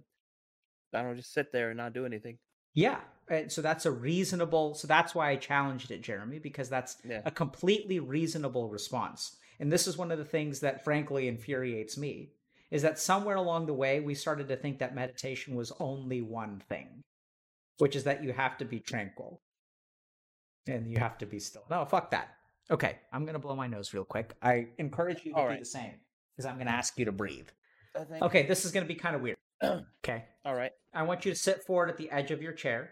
I don't know, just sit there and not do anything. Yeah, and so that's a reasonable. So that's why I challenged it, Jeremy, because that's Yeah. a completely reasonable response. And this is one of the things that frankly infuriates me is that somewhere along the way we started to think that meditation was only one thing, which is that you have to be tranquil and you have to be still. No, fuck that. Okay, I'm gonna blow my nose real quick. I encourage you to All do right. the same because I'm gonna ask you to breathe. Okay, this is gonna be kind of weird. okay. All right. I want you to sit forward at the edge of your chair.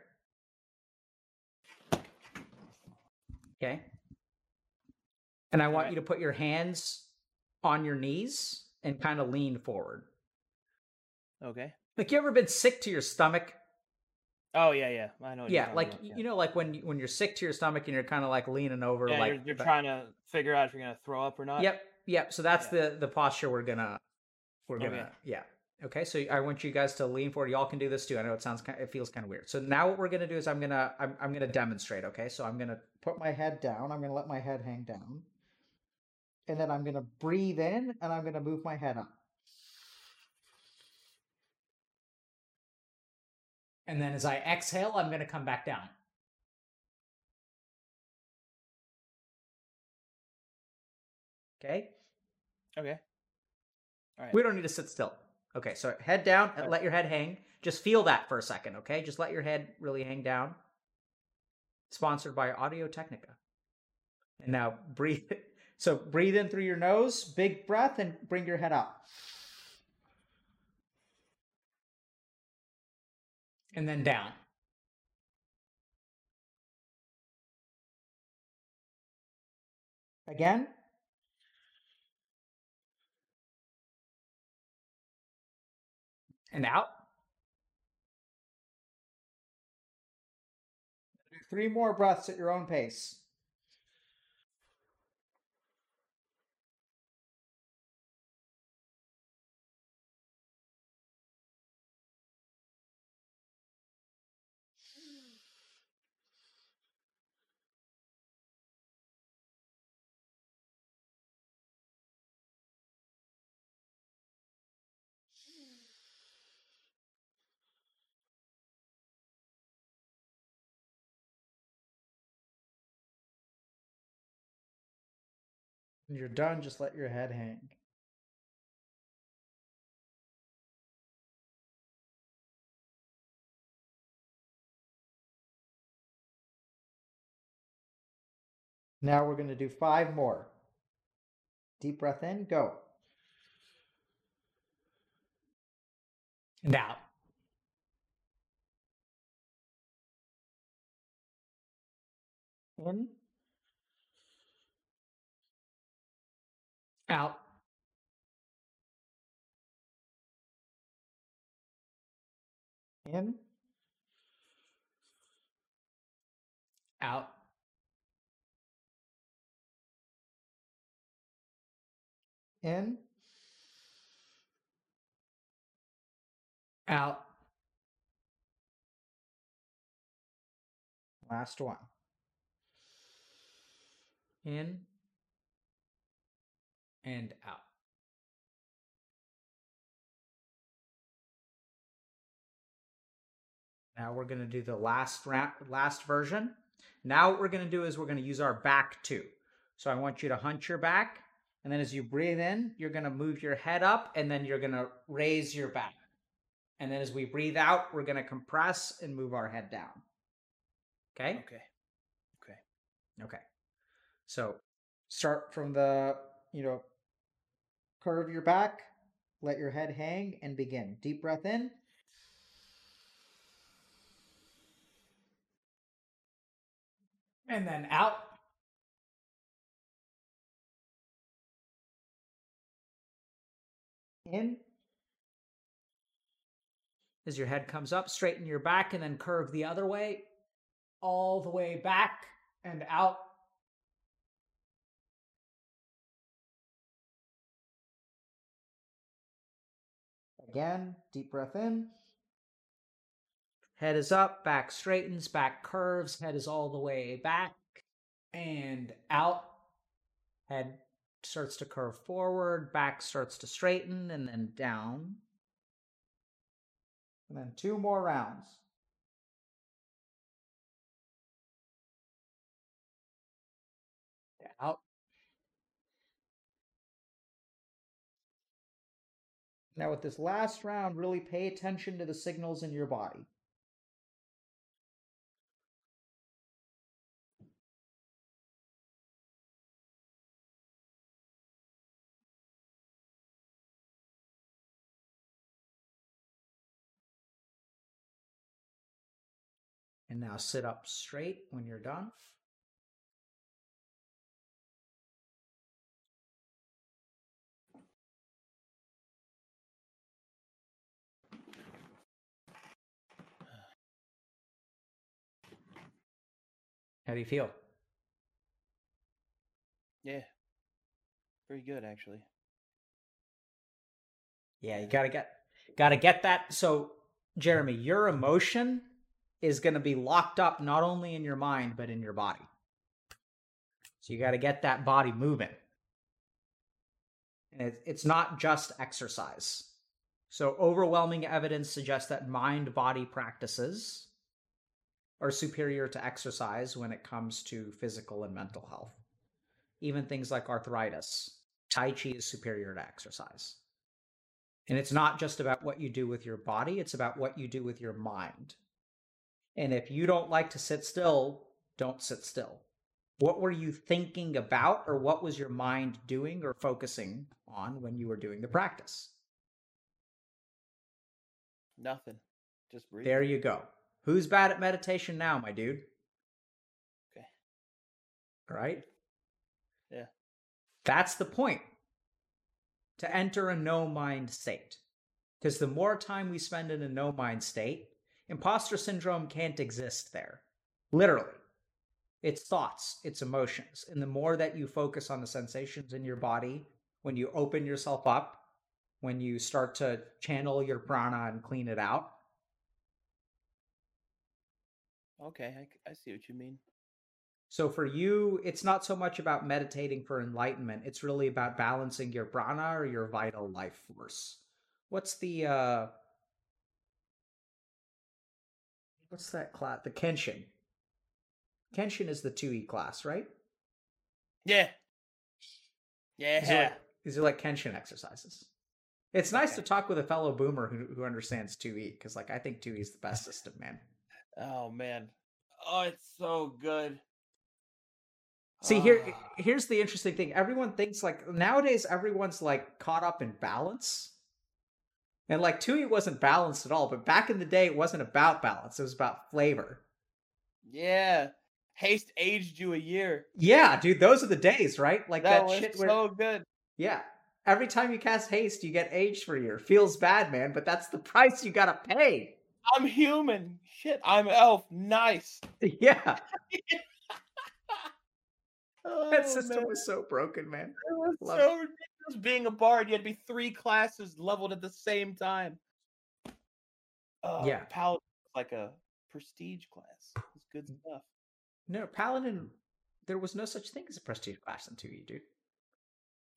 Okay. And I want Alright. you to put your hands on your knees and kind of lean forward. Okay. Like you ever been sick to your stomach? Oh yeah, yeah. I know. Yeah, like about, yeah. you know, like when when you're sick to your stomach and you're kind of like leaning over, Yeah, like you're, you're the- trying to figure out if you're gonna throw up or not. Yep, yep. So that's Yeah. the the posture we're gonna we're gonna Okay. yeah. Okay, so I want you guys to lean forward. Y'all can do this too. I know it sounds kind it feels kind of weird. So now what we're gonna do is I'm gonna I'm I'm gonna demonstrate. Okay, so I'm gonna put my head down. I'm gonna let my head hang down, and then I'm gonna breathe in and I'm gonna move my head up. And then as I exhale, I'm gonna come back down. Okay. Okay. All right. We don't need to sit still. Okay, so head down and let your head hang. Just feel that for a second, okay? Just let your head really hang down. Sponsored by Audio Technica. And now breathe. So breathe in through your nose, big breath, and bring your head up. And then down. Again. and out. Do Three more breaths at your own pace. You're done, just let your head hang. Now we're going to do five more. Deep breath in, go. And out. In. Out. In. Out. In. Out. Last one. In and out. Now we're going to do the last round, last version. Now what we're going to do is we're going to use our back too. So I want you to hunch your back, and then as you breathe in, you're going to move your head up, and then you're going to raise your back. And then as we breathe out, we're going to compress and move our head down. Okay? Okay. Okay. Okay. So start from the, you know, curve your back, let your head hang, and begin. Deep breath in. And then out. In. As your head comes up, straighten your back and then curve the other way, all the way back and out. Again, deep breath in. Head is up, back straightens, back curves, head is all the way back and out. Head starts to curve forward, back starts to straighten, and then down. And then two more rounds. Out. Now, with this last round, really pay attention to the signals in your body. And now sit up straight when you're done. How do you feel? Yeah. Very good, actually. Yeah, you gotta get gotta get that. So, Jeremy, your emotion is going to be locked up not only in your mind but in your body. So you got to get that body moving. And it's not just exercise. So overwhelming evidence suggests that mind body practices are superior to exercise when it comes to physical and mental health. Even things like arthritis, Tai Chi is superior to exercise. And it's not just about what you do with your body, it's about what you do with your mind. And if you don't like to sit still, don't sit still. What were you thinking about, or what was your mind doing or focusing on when you were doing the practice? Nothing. Just breathe. There you go. Who's bad at meditation now, my dude? Okay. All right. Yeah. That's the point. To enter a no mind state. Because the more time we spend in a no mind state, Imposter syndrome can't exist there. Literally. It's thoughts, it's emotions. And the more that you focus on the sensations in your body, when you open yourself up, when you start to channel your prana and clean it out. Okay, I, I see what you mean. So for you, it's not so much about meditating for enlightenment. It's really about balancing your prana or your vital life force. What's the uh what's that class? The Kenshin. Kenshin is the 2E class, right? Yeah. Yeah. These are like, these are like Kenshin exercises. It's nice Okay. to talk with a fellow boomer who, who understands 2E because, like, I think 2E is the best system, man. Oh man. Oh, it's so good. See, here, Ah. here's the interesting thing. Everyone thinks like nowadays, everyone's like caught up in balance, and like 2E wasn't balanced at all. But back in the day, it wasn't about balance; it was about flavor. Yeah. Haste aged you a year. Yeah, dude, those are the days, right? Like that that, was shit. Where, so good. yeah, every time you cast haste, you get aged for a year. Feels bad, man, but that's the price you gotta pay. I'm human. Shit, I'm elf. Nice. Yeah, Oh, that system man. was so broken, man. It was Love so ridiculous being a bard. You had to be three classes leveled at the same time. Oh, Yeah. Paladin was like a prestige class. It was good stuff. No, Paladin. There was no such thing as a prestige class in 2E, dude.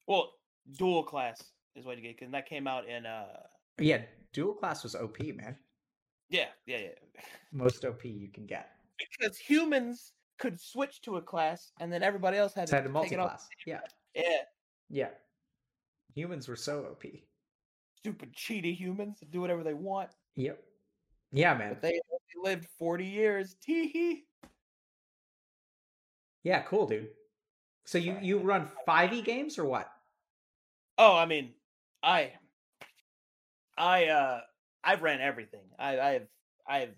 Well, dual class is what you get because that came out in uh Yeah, dual class was OP, man. Yeah yeah yeah Most OP you can get. because humans could switch to a class and then everybody else had to had a take multi it off. class. Yeah, Yeah, yeah. Humans were so OP. stupid cheaty humans do whatever they want. Yep. Yeah, man. But they only lived 40 years. Tee hee. Yeah, cool, dude. So you you run 5e games or what? Oh, I mean, I I uh I've ran everything. I I've I've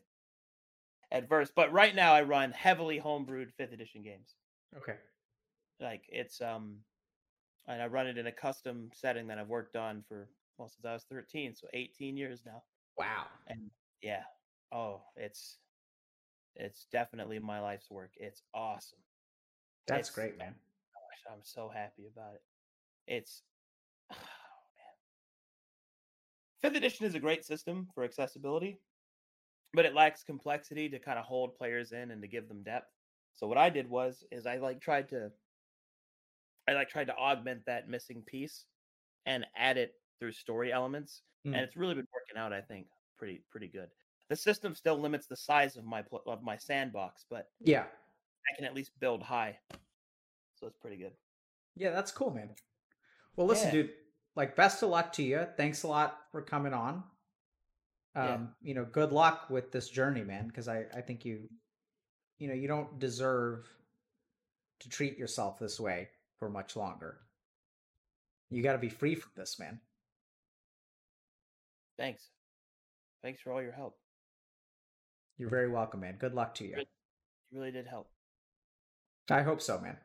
adverse, but right now I run heavily homebrewed fifth edition games. Okay. Like it's um and I run it in a custom setting that I've worked on for well since I was 13, so 18 years now. Wow. And yeah. Oh, it's it's definitely my life's work. It's awesome. That's It's- great, man. Gosh, I'm so happy about it. It's oh man. Fifth edition is a great system for accessibility, but it lacks complexity to kind of hold players in and to give them depth. So what I did was is I like tried to I like tried to augment that missing piece and add it through story elements, Mm. and it's really been working out. I think pretty pretty good. The system still limits the size of my pl- of my sandbox, but Yeah. I can at least build high, so it's pretty good. Yeah, that's cool, man. Well, listen, Yeah. dude. Like, best of luck to you. Thanks a lot for coming on. Yeah. Um, you know, good luck with this journey, man. Because I, I think you, you know, you don't deserve to treat yourself this way for much longer. You got to be free from this, man. Thanks. Thanks for all your help. You're very welcome, man. Good luck to you. You really did help. I hope so, man.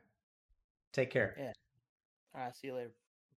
Take care. Yeah. All right, see you later.